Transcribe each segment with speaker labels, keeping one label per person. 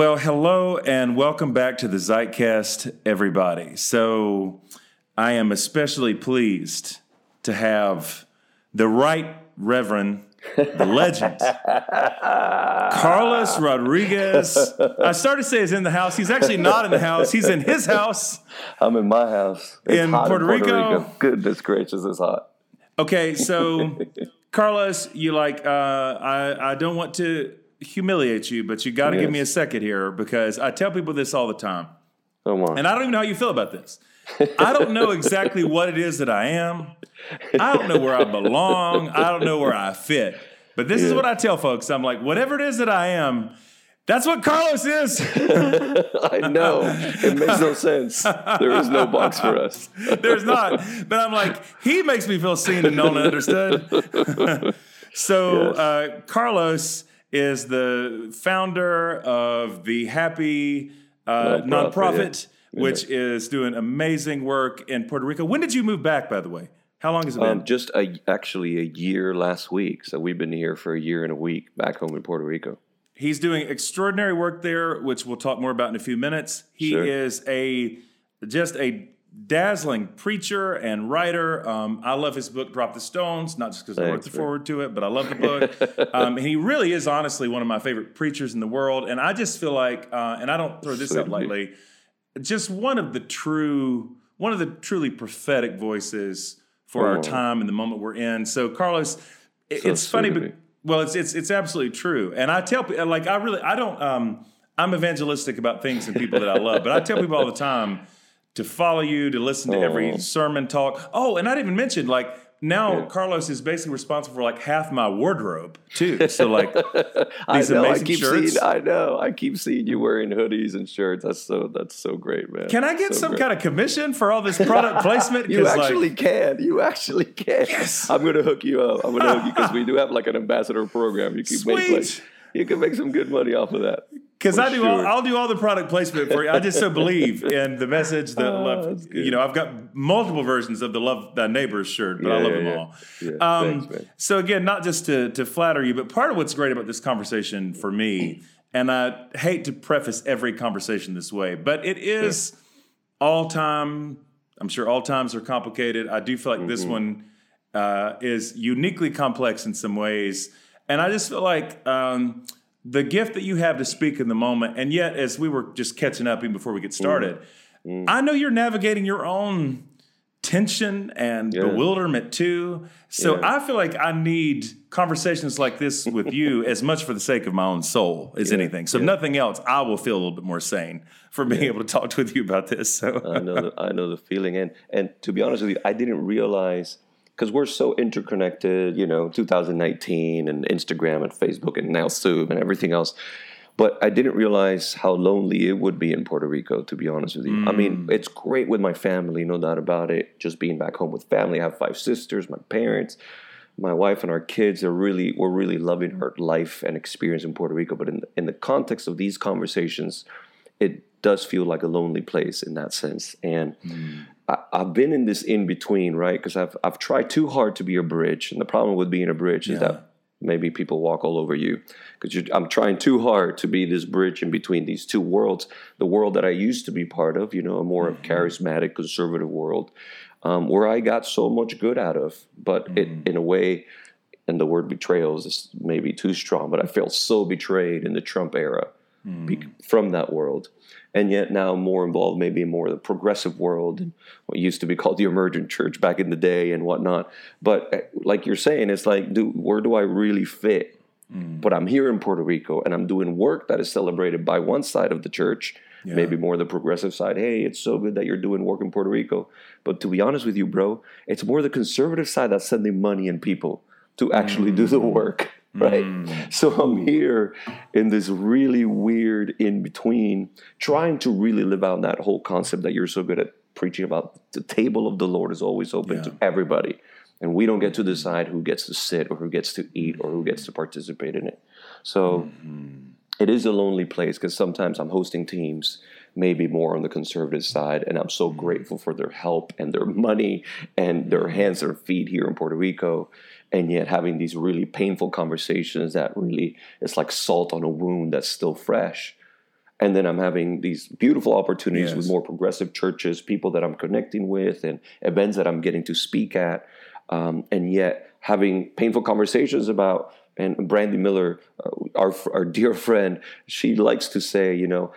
Speaker 1: Well, hello and welcome back to the Zeitcast, everybody. So, I am especially pleased to have the right Reverend, the legend, Carlos Rodriguez. I started to say he's in the house. He's actually not in the house. He's in his house.
Speaker 2: I'm in my house. It's
Speaker 1: In
Speaker 2: hot
Speaker 1: Puerto Rico?
Speaker 2: Goodness gracious, it's hot.
Speaker 1: Okay, so Carlos, you like, uh, I, I don't want to humiliate you, but you got to give me a second here because I tell people this all the time.
Speaker 2: Come on.
Speaker 1: And I don't even know how you feel about this. I don't know exactly what it is that I am. I don't know where I belong. I don't know where I fit. But this is what I tell folks. I'm like, whatever it is that I am, that's what Carlos is.
Speaker 2: I know. It makes no sense. There is no box for us.
Speaker 1: There's not. But I'm like, he makes me feel seen and known and understood. so
Speaker 2: Yes.
Speaker 1: uh, Carlos is the founder of the Happy uh,
Speaker 2: Nonprofit,
Speaker 1: nonprofit,
Speaker 2: yeah.
Speaker 1: which is doing amazing work in Puerto Rico. When did you move back, by the way? How long has it been?
Speaker 2: Um, just a, actually a year last week. So we've been here for a year and a week back home in Puerto Rico.
Speaker 1: He's doing extraordinary work there, which we'll talk more about in a few minutes. He
Speaker 2: Sure.
Speaker 1: is a just a dazzling preacher and writer. Um, I love his book, Drop the Stones, not just because I wrote
Speaker 2: Thanks,
Speaker 1: the
Speaker 2: man.
Speaker 1: foreword to it, but I love the book. um, and he really is honestly one of my favorite preachers in the world. And I just feel like, uh, and I don't throw this out lightly, just one of the true, one of the truly prophetic voices for our
Speaker 2: Oh.
Speaker 1: time and the moment we're in. So, Carlos, it-
Speaker 2: So
Speaker 1: it's funny, but well, it's it's it's absolutely true. And I tell people, like, I really, I don't, um, I'm evangelistic about things and people that I love, but I tell people all the time to follow you, to listen to every
Speaker 2: Oh.
Speaker 1: sermon talk. Oh, and I didn't even mention, like, now
Speaker 2: Yeah.
Speaker 1: Carlos is basically responsible for like half my wardrobe too. So, like,
Speaker 2: I
Speaker 1: These
Speaker 2: know. I
Speaker 1: amazing
Speaker 2: keep
Speaker 1: shirts.
Speaker 2: seeing. I know. I keep seeing you wearing hoodies and shirts. That's so. That's so great, man.
Speaker 1: can I get
Speaker 2: So
Speaker 1: some
Speaker 2: great.
Speaker 1: kind of commission for all this product placement?
Speaker 2: You
Speaker 1: 'Cause, like,
Speaker 2: actually can. You actually can.
Speaker 1: Yes.
Speaker 2: I'm gonna hook you up. I'm gonna hook you because we do have like an ambassador program. You can make like,
Speaker 1: Sweet.
Speaker 2: you can make some good money off of that.
Speaker 1: Because I do, all. I'll do all the product placement for you. I just so believe in the message that
Speaker 2: Oh,
Speaker 1: love. You know, I've got multiple versions of the love thy neighbor's shirt, but I love
Speaker 2: yeah,
Speaker 1: them
Speaker 2: yeah.
Speaker 1: all.
Speaker 2: Yeah,
Speaker 1: Um,
Speaker 2: thanks,
Speaker 1: so again, not just to to flatter you, but part of what's great about this conversation for me, and I hate to preface every conversation this way, but it is all time. I'm sure all times are complicated. I do feel like this
Speaker 2: Mm-hmm.
Speaker 1: one uh, is uniquely complex in some ways, and I just feel like. Um, the gift that you have to speak in the moment, and yet, as we were just catching up even before we get started,
Speaker 2: Mm-hmm.
Speaker 1: I know you're navigating your own tension and
Speaker 2: Yeah.
Speaker 1: bewilderment too. So
Speaker 2: Yeah.
Speaker 1: I feel like I need conversations like this with you as much for the sake of my own soul as
Speaker 2: Yeah.
Speaker 1: anything. So nothing else, I will feel a little bit more sane for being able to talk with you about this. So
Speaker 2: I know. The, I know the feeling, and and to be honest with you, I didn't realize because we're so interconnected. You know, 2019 and Instagram and Facebook and now Zoom and everything else. But I didn't realize how lonely it would be in Puerto Rico, to be honest with you. I mean, mm. it's great with my family, no doubt about it. Just being back home with family. I have five sisters, my parents, my wife, and our kids are really, we're really loving our life and experience in Puerto Rico. But in, in the context of these conversations, it does feel like a lonely place in that sense. And mm. I, I've been in this in between, right? Because I've, I've tried too hard to be a bridge. And the problem with being a bridge is that maybe people walk all over you because I'm trying too hard to be this bridge in between these two worlds. The world that I used to be part of, you know, a more charismatic, conservative world, um, where I got so much good out of, but it, in a way, and the word betrayal is maybe too strong, but I felt so betrayed in the Trump era be- mm. from that world. And yet now more involved, maybe more of the progressive world and what used to be called the emergent church back in the day and whatnot. But uh, like you're saying, it's like, do, where do I really fit? Mm. But I'm here in Puerto Rico and I'm doing work that is celebrated by one side of the church,
Speaker 1: Yeah.
Speaker 2: maybe more the progressive side. Hey, it's so good that you're doing work in Puerto Rico. But to be honest with you, bro, it's more the conservative side that's sending money and people to actually do the mm. work, right? Hmm. So I'm here in this really weird in between, trying to really live out that whole concept that you're so good at preaching about. The table of the Lord is always open to everybody. And we don't get to decide who gets to sit or who gets to eat or who gets to participate in it. So mm-hmm. it is a lonely place because sometimes I'm hosting teams, maybe more on the conservative side, and I'm so mm-hmm. grateful for their help and their money and their hands and feet here in Puerto Rico. And yet having these really painful conversations that really it's like salt on a wound that's still fresh. and then I'm having these beautiful opportunities
Speaker 1: Yes.
Speaker 2: with more progressive churches, people that I'm connecting with, and events that I'm getting to speak at, um, and yet having painful conversations about. And Brandy Miller, uh, our our dear friend, she likes to say, you know,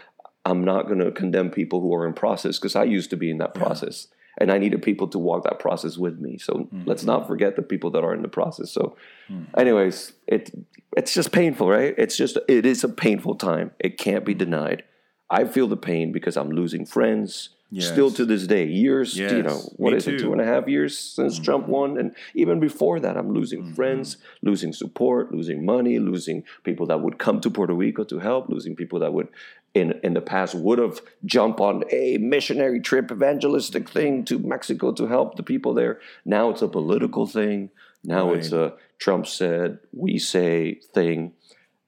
Speaker 2: I'm not going to condemn people who are in process because I used to be in that process, and I needed people to walk that process with me. So
Speaker 1: Mm-hmm.
Speaker 2: let's not forget the people that are in the process. So, mm-hmm. anyways, it it's just painful, right? It's just it is a painful time. It can't be mm-hmm. denied. I feel the pain because I'm losing friends. Still to this day, years, you know, what
Speaker 1: me
Speaker 2: is it, two and a half years since mm-hmm. Trump won? And even before that, I'm losing friends, losing support, losing money, losing people that would come to Puerto Rico to help, losing people that would, in, in the past, would have jumped on a missionary trip, evangelistic thing to Mexico to help the people there. Now it's a political thing. Now it's a Trump said, we say thing.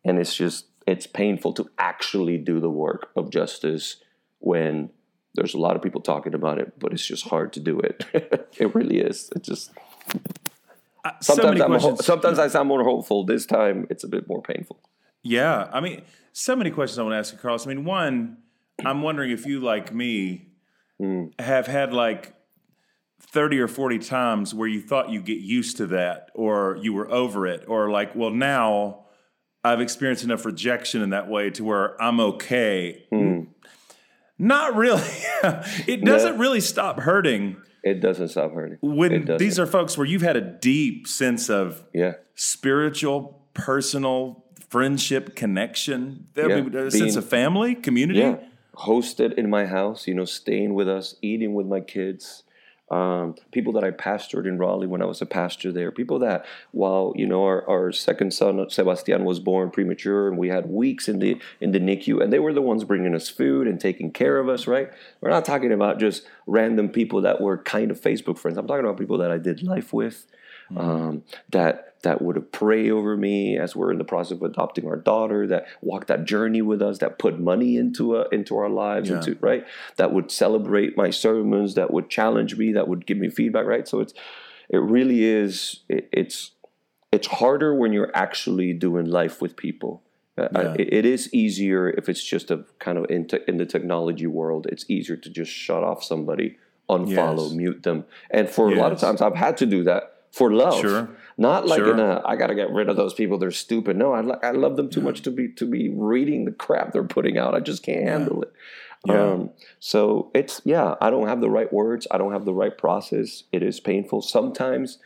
Speaker 2: And it's just, it's painful to actually do the work of justice when there's a lot of people talking about it, but it's just hard to do it. it really is. It just uh,
Speaker 1: so
Speaker 2: sometimes
Speaker 1: many
Speaker 2: I'm ho- sometimes I sound more hopeful. This time it's a bit more painful.
Speaker 1: Yeah, I mean, so many questions I want to ask you, Carlos. I mean, one, I'm wondering if you, like me,
Speaker 2: Hmm.
Speaker 1: have had like 30 or 40 times where you thought you get used to that, or you were over it, or like, well, now I've experienced enough rejection in that way to where I'm okay.
Speaker 2: Hmm.
Speaker 1: Not really. it doesn't really stop hurting
Speaker 2: It doesn't stop hurting.
Speaker 1: When these are folks where you've had a deep sense of
Speaker 2: yeah,
Speaker 1: spiritual, personal friendship connection, There
Speaker 2: Yeah,
Speaker 1: be a sense of family, community.
Speaker 2: yeah. Hosted in my house, you know, staying with us, eating with my kids. Um, people that I pastored in Raleigh when I was a pastor there. People that, while you know, our, our second son Sebastian was born premature, and we had weeks in the in the NICU, and they were the ones bringing us food and taking care of us. Right? We're not talking about just random people that were kind of Facebook friends. I'm talking about people that I did life with, um, that that would pray over me as we're in the process of adopting our daughter, that walked that journey with us, that put money into uh, into our lives,
Speaker 1: Yeah.
Speaker 2: into right, that would celebrate my sermons, that would challenge me, that would give me feedback, right. So it's it really is it, it's it's harder when you're actually doing life with people. Uh, I-
Speaker 1: Yeah.
Speaker 2: it- is easier if it's just a kind of in, te- in the technology world. It's easier to just shut off somebody, unfollow,
Speaker 1: Yes.
Speaker 2: mute them, and for a lot of times I've had to do that for love.
Speaker 1: Sure.
Speaker 2: Not like in a I got to get rid of those people. They're stupid. No, I, I love them too much to be to be reading the crap they're putting out. I just can't handle it.
Speaker 1: Yeah.
Speaker 2: Um, so it's yeah. I don't have the right words. I don't have the right process. It is painful sometimes.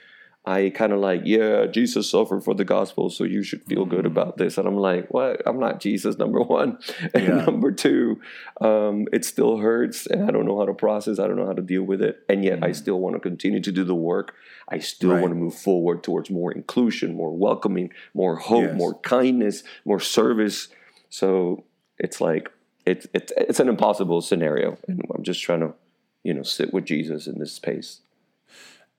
Speaker 2: I kind of like yeah. Jesus suffered for the gospel, so you should feel good about this. And I'm like, what? I'm not Jesus. Number one, and
Speaker 1: Yeah.
Speaker 2: number two, um, it still hurts, and I don't know how to process. I don't know how to deal with it, and yet I still want to continue to do the work. I still
Speaker 1: Right.
Speaker 2: want to move forward towards more inclusion, more welcoming, more hope,
Speaker 1: Yes.
Speaker 2: more kindness, more service. So it's like it's it's it's an impossible scenario, and I'm just trying to, you know, sit with Jesus in this space.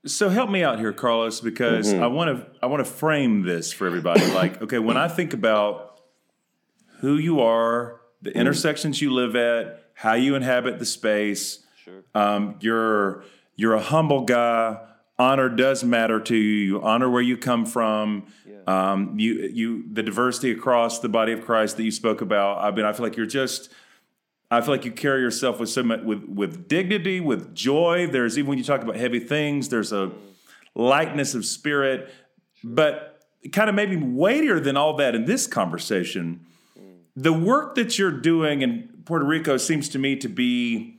Speaker 1: So help me out here, Carlos, because
Speaker 2: Mm-hmm.
Speaker 1: I want to I want to frame this for everybody. like, okay, when I think about who you are, the
Speaker 2: Mm.
Speaker 1: intersections you live at, how you inhabit the space,
Speaker 2: Sure.
Speaker 1: um, you're you're a humble guy. Honor does matter to you. You honor where you come from. Um, you you the diversity across the body of Christ that you spoke about. I mean, I feel like you're just. I feel like you carry yourself with so much with with dignity, with joy. There's even when you talk about heavy things, there's a lightness of spirit. But kind of maybe weightier than all that in this conversation, the work that you're doing in Puerto Rico seems to me to be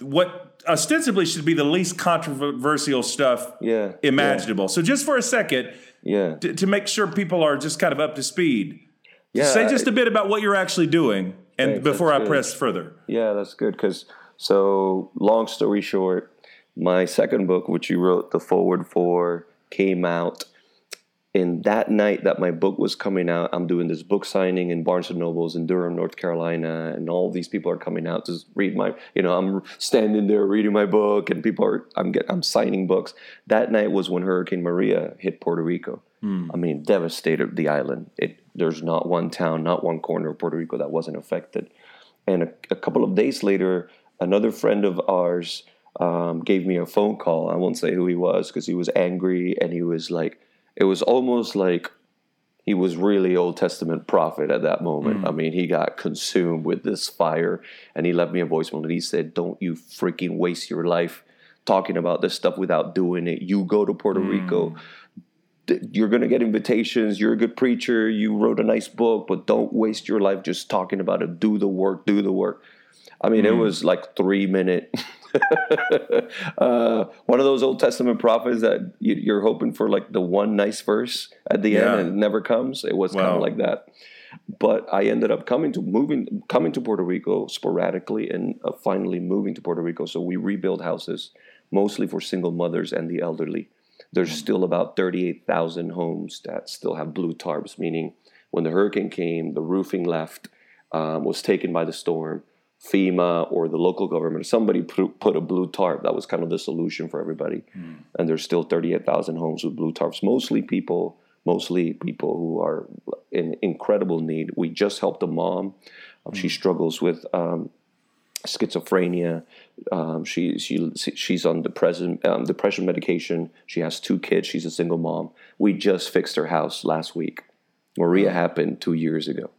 Speaker 1: what ostensibly should be the least controversial stuff
Speaker 2: Yeah.
Speaker 1: imaginable. So just for a second,
Speaker 2: Yeah.
Speaker 1: to, to make sure people are just kind of up to speed,
Speaker 2: Yeah.
Speaker 1: say just a bit about what you're actually doing, and
Speaker 2: Thanks,
Speaker 1: before I
Speaker 2: good.
Speaker 1: press further.
Speaker 2: Yeah, that's good. Because so, long story short, my second book, which you wrote the foreword for, came out. In that night that my book was coming out, I'm doing this book signing in Barnes and Nobles in Durham, North Carolina, and all these people are coming out to read my. You know, I'm standing there reading my book, and people are. I'm get, I'm signing books. That night was when Hurricane Maria hit Puerto Rico. Hmm. I mean, devastated the island. It there's not one town, not one corner of Puerto Rico that wasn't affected. And a, a couple of days later, another friend of ours um, gave me a phone call. I won't say who he was because he was angry and he was like, it was almost like he was really Old Testament prophet at that moment. Hmm. I mean, he got consumed with this fire, and he left me a voicemail and he said, "Don't you freaking waste your life talking about this stuff without doing it. You go to Puerto hmm. Rico." You're going to get invitations. You're a good preacher. You wrote a nice book, but don't waste your life just talking about it. Do the work, do the work. I mean, it was like three minute. uh, one of those Old Testament prophets that you, you're hoping for, like the one nice verse at the
Speaker 1: Yeah.
Speaker 2: end, and it never comes. It was kind of like that. But I ended up coming to moving, coming to Puerto Rico sporadically, and uh, finally moving to Puerto Rico. So we rebuild houses, mostly for single mothers and the elderly. There's still about 38,000 homes that still have blue tarps, meaning when the hurricane came, the roofing left, um, was taken by the storm. FEMA or the local government, somebody put, put a blue tarp. That was kind of the solution for everybody. And there's still 38,000 homes with blue tarps. Mostly people, mostly people who are in incredible need. We just helped a mom. Um, She struggles with um, schizophrenia. Um, she she she's on depression um, depression medication. She has two kids. She's a single mom. We just fixed her house last week. Maria happened two years ago.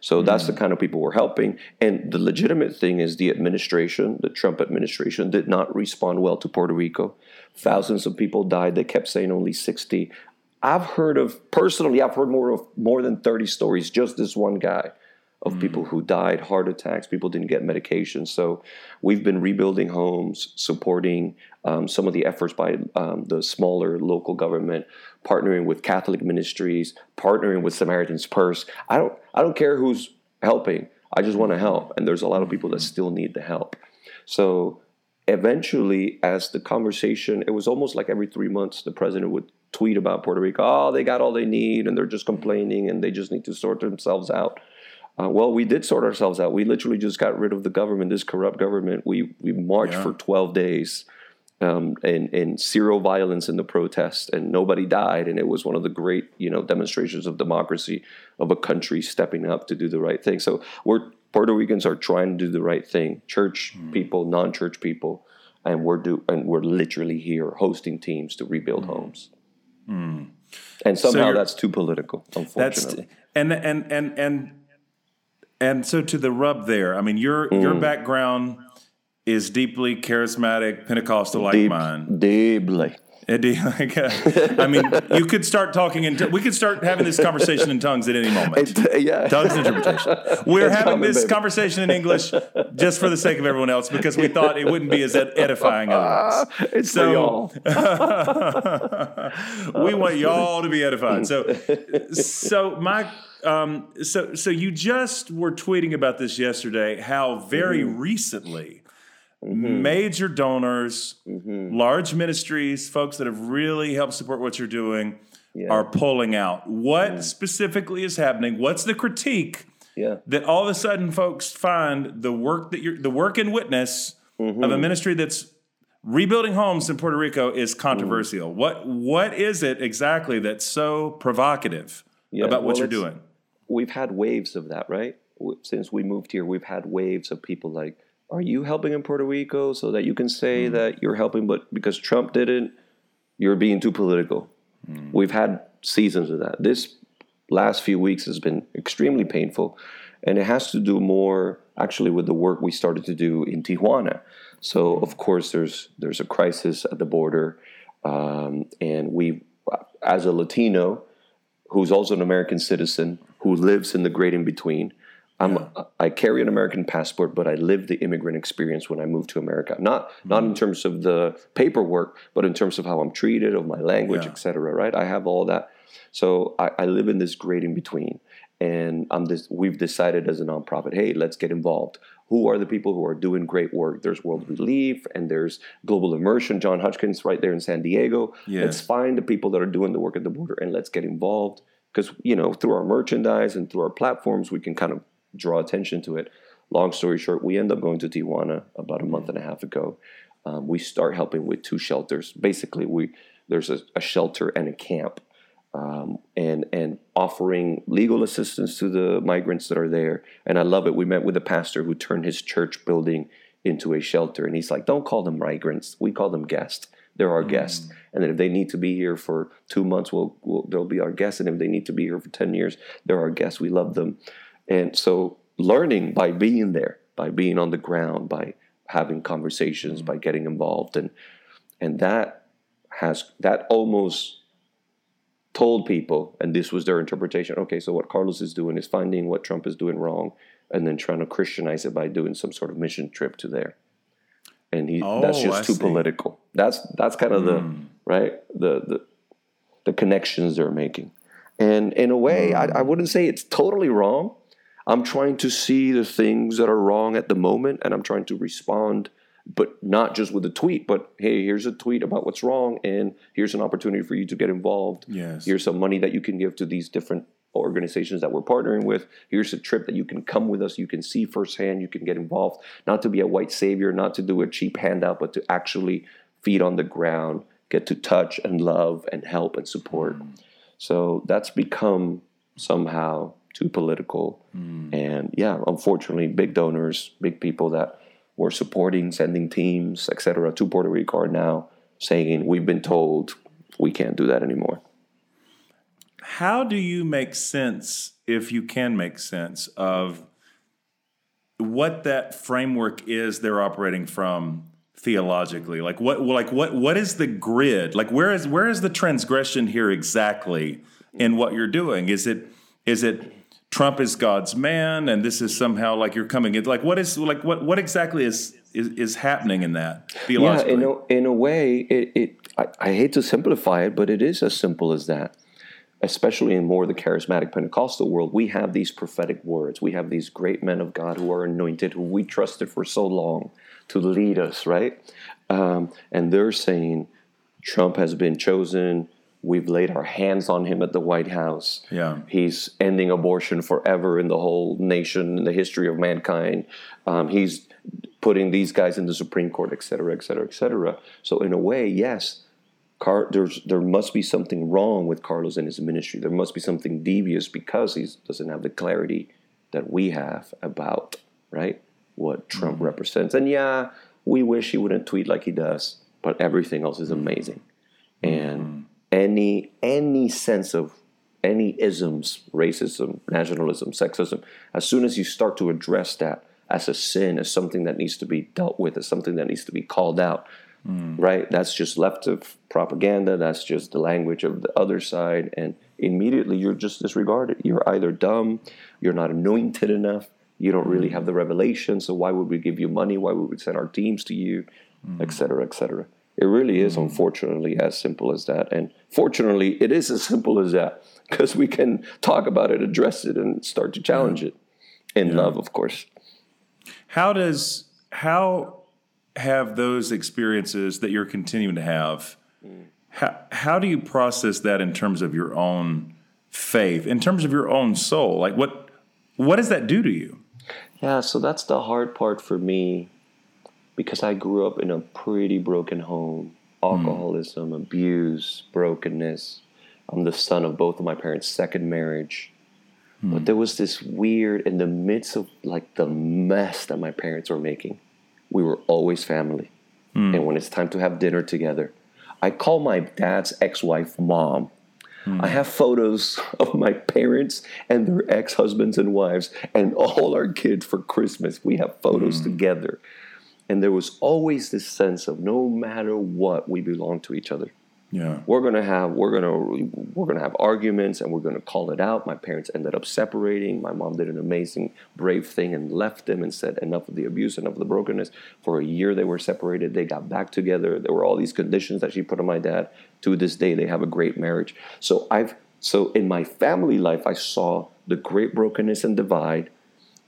Speaker 2: So that's the kind of people we're helping. And the legitimate thing is the administration, the Trump administration, did not respond well to Puerto Rico. Thousands of people died. They kept saying only 60. I've heard of personally, I've heard more of more than 30 stories, just this one guy of people who died, heart attacks, people didn't get medication. So we've been rebuilding homes, supporting um, some of the efforts by um, the smaller local government, partnering with Catholic ministries, partnering with Samaritan's Purse. I don't, I don't care who's helping. I just want to help, and there's a lot of people that still need the help. So eventually, as the conversation, it was almost like every three months, the president would tweet about Puerto Rico. Oh, they got all they need, and they're just complaining, and they just need to sort themselves out. Uh, well, we did sort ourselves out. We literally just got rid of the government, this corrupt government. We we marched
Speaker 1: Yeah.
Speaker 2: for twelve days, um, and and zero violence in the protest, and nobody died. And it was one of the great you know demonstrations of democracy of a country stepping up to do the right thing. So we're Puerto Ricans are trying to do the right thing. Church people, non-church people, and we're do and we're literally here hosting teams to rebuild homes. And somehow
Speaker 1: you're-
Speaker 2: that's too political, unfortunately.
Speaker 1: That's and and and and and so to the rub there. I mean, your your mm. background is deeply charismatic, Pentecostal like
Speaker 2: Deep-
Speaker 1: mine.
Speaker 2: deeply.
Speaker 1: Eddie, like, uh, I mean, you could start talking in. we could start having this conversation in tongues at any moment.
Speaker 2: yeah.
Speaker 1: Tongues interpretation. We're
Speaker 2: It's
Speaker 1: having
Speaker 2: coming,
Speaker 1: this
Speaker 2: baby.
Speaker 1: conversation in English just for the sake of everyone else because we thought it wouldn't be as edifying otherwise.
Speaker 2: It's
Speaker 1: So-
Speaker 2: for y'all.
Speaker 1: we want y'all to be edified. So, so my, um, so so you just were tweeting about this yesterday. How very
Speaker 2: Mm-hmm.
Speaker 1: recently, major donors, large ministries, folks that have really helped support what you're doing, are pulling out. What
Speaker 2: Mm.
Speaker 1: specifically is happening? What's the critique?
Speaker 2: Yeah.
Speaker 1: that all of a sudden folks find the work that you're the work and witness
Speaker 2: Mm-hmm.
Speaker 1: of a ministry that's rebuilding homes in Puerto Rico is controversial.
Speaker 2: Mm.
Speaker 1: What what is it exactly that's so provocative
Speaker 2: Yeah,
Speaker 1: about what you're doing?
Speaker 2: We've had waves of that, right? Since we moved here, we've had waves of people like, "Are you helping in Puerto Rico?" So that you can say
Speaker 1: Mm.
Speaker 2: that you're helping, but because Trump didn't, you're being too political.
Speaker 1: Mm.
Speaker 2: We've had seasons of that. This last few weeks has been extremely painful, and it has to do more actually with the work we started to do in Tijuana. So of course there's there's a crisis at the border, um, and we, as a Latino, who's also an American citizen who lives in the great in between. I'm, I carry an American passport, but I live the immigrant experience when I moved to America. Not hmm. not in terms of the paperwork, but in terms of how I'm treated, of my language,
Speaker 1: Yeah.
Speaker 2: et cetera. Right? I have all that. So I, I live in this great in between, and I'm this. We've decided as a nonprofit, hey, let's get involved. Who are the people who are doing great work? There's World hmm. Relief and there's Global Immersion. Jon Huckins right there in San Diego.
Speaker 1: Yes.
Speaker 2: Let's find the people that are doing the work at the border and let's get involved because you know through our merchandise and through our platforms we can kind of draw attention to it. Long story short, we end up going to Tijuana about a month and a half ago. Um, we start helping with two shelters. Basically, we there's a, a shelter and a camp, um, and and offering legal assistance to the migrants that are there. And I love it. We met with a pastor who turned his church building into a shelter, and he's like, "Don't call them migrants. We call them guests. they're our guests. And then if they need to be here for two months, we'll, we'll they'll be our guest. And if they need to be here for ten years, they're our guests. We love them. And so learning by being there, by being on the ground, by having conversations, by getting involved, and and that has that almost told people, and this was their interpretation. Okay, so what Carlos is doing is finding what Trump is doing wrong, and then trying to Christianize it by doing some sort of mission trip to there. And he
Speaker 1: Oh,
Speaker 2: that's just
Speaker 1: I
Speaker 2: too
Speaker 1: see.
Speaker 2: political. That's that's kind of
Speaker 1: Mm.
Speaker 2: the right the the the connections they're making. And in a way, I, I wouldn't say it's totally wrong. I'm trying to see the things that are wrong at the moment, and I'm trying to respond, but not just with a tweet, but hey, here's a tweet about what's wrong, and here's an opportunity for you to get involved.
Speaker 1: Yes.
Speaker 2: Here's some money that you can give to these different organizations that we're partnering with. Here's a trip that you can come with us. You can see firsthand. You can get involved. Not to be a white savior, not to do a cheap handout, but to actually feed on the ground, get to touch and love and help and support. Mm. So that's become somehow too political. Hmm. And yeah, unfortunately, big donors, big people that were supporting, sending teams, etc., to Puerto Rico are now saying, "We've been told we can't do that anymore."
Speaker 1: How do you make sense, if you can make sense, of what that framework is they're operating from theologically? Like what like what what is the grid? Like where is where is the transgression here exactly in what you're doing? Is it is it Trump is God's man and this is somehow like you're coming in like what is like what what exactly is is, is happening in that
Speaker 2: Yeah, in a, in a way, it, it I, I hate to simplify it, but it is as simple as that. Especially in more of the charismatic Pentecostal world, we have these prophetic words. We have these great men of God who are anointed, who we trusted for so long to lead us, right? Um, and they're saying Trump has been chosen. We've laid our hands on him at the White House.
Speaker 1: Yeah.
Speaker 2: He's ending abortion forever in the whole nation, in the history of mankind. Um, he's putting these guys in the Supreme Court, et cetera, et cetera, et cetera. So, in a way, yes, Car- there's, there must be something wrong with Carlos and his ministry. There must be something devious because he doesn't have the clarity that we have about, right, what Trump mm-hmm. represents. And yeah, we wish he wouldn't tweet like he does, but everything else is mm-hmm. amazing. Mm-hmm. And any any sense of any isms, racism, nationalism, sexism, as soon as you start to address that as a sin, as something that needs to be dealt with, as something that needs to be called out, mm. right? That's just left of propaganda. That's just the language of the other side. And immediately you're just disregarded. You're either dumb, you're not anointed enough, you don't really mm. have the revelation. So why would we give you money? Why would we send our teams to you, mm. et cetera, et cetera? It really is, hmm. unfortunately, as simple as that. And fortunately, it is as simple as that because we can talk about it, address it, and start to challenge it in love, of course.
Speaker 1: How does how have those experiences that you're continuing to have? Hmm. How how do you process that in terms of your own faith, in terms of your own soul? Like what what does that do to you?
Speaker 2: Yeah, so that's the hard part for me because I grew up in a pretty broken home alcoholism, abuse, brokenness. I'm the son of both of my parents' second marriage. But hmm. there was this weird, in the midst of like the mess that my parents were making, we were always family. Hmm. And when it's time to have dinner together, I call my dad's ex wife mom. Hmm. I have photos of my parents and their ex husbands and wives and all our kids for Christmas. We have photos together. And there was always this sense of no matter what, we belong to each other.
Speaker 1: Yeah.
Speaker 2: We're gonna have we're gonna we're gonna have arguments and we're gonna call it out. My parents ended up separating. My mom did an amazing, brave thing and left them and said enough of the abuse, enough of the brokenness. For a year they were separated. They got back together. There were all these conditions that she put on my dad. To this day, they have a great marriage. So I've so in my family life, I saw the great brokenness and divide.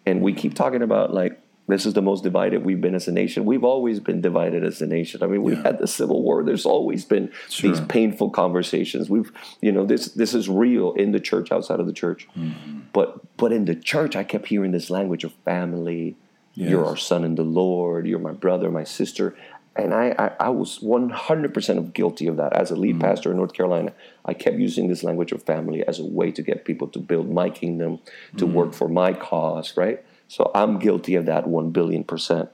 Speaker 2: And we keep talking about like this is the most divided we've been as a nation. We've always been divided as a nation. I mean, we've had the Civil War. There's always been these painful conversations. We've, you know, this this is real in the church, outside of the church. Mm-hmm. But but in the church, I kept hearing this language of family. You're our son in the Lord. You're my brother, my sister. And I, I, I was 100% of guilty of that. As a lead mm. pastor in North Carolina, I kept using this language of family as a way to get people to build my kingdom, to mm. work for my cause, right? So I'm guilty of that 1 billion percent.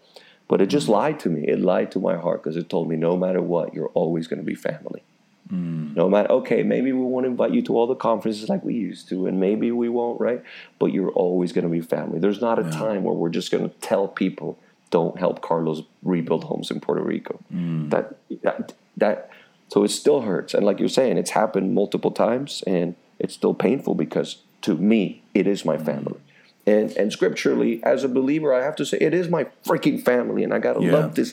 Speaker 2: But it just mm. lied to me. It lied to my heart because it told me no matter what, you're always going to be family. Mm. No matter, okay, maybe we won't invite you to all the conferences like we used to, and maybe we won't, right? But you're always going to be family. There's not a time where we're just going to tell people, don't help Carlos rebuild homes in Puerto Rico. Mm. That, that, that, so it still hurts. And like you're saying, it's happened multiple times, and it's still painful because to me, it is my family. And, and scripturally, as a believer, I have to say it is my freaking family, and I gotta
Speaker 1: Yeah.
Speaker 2: love this.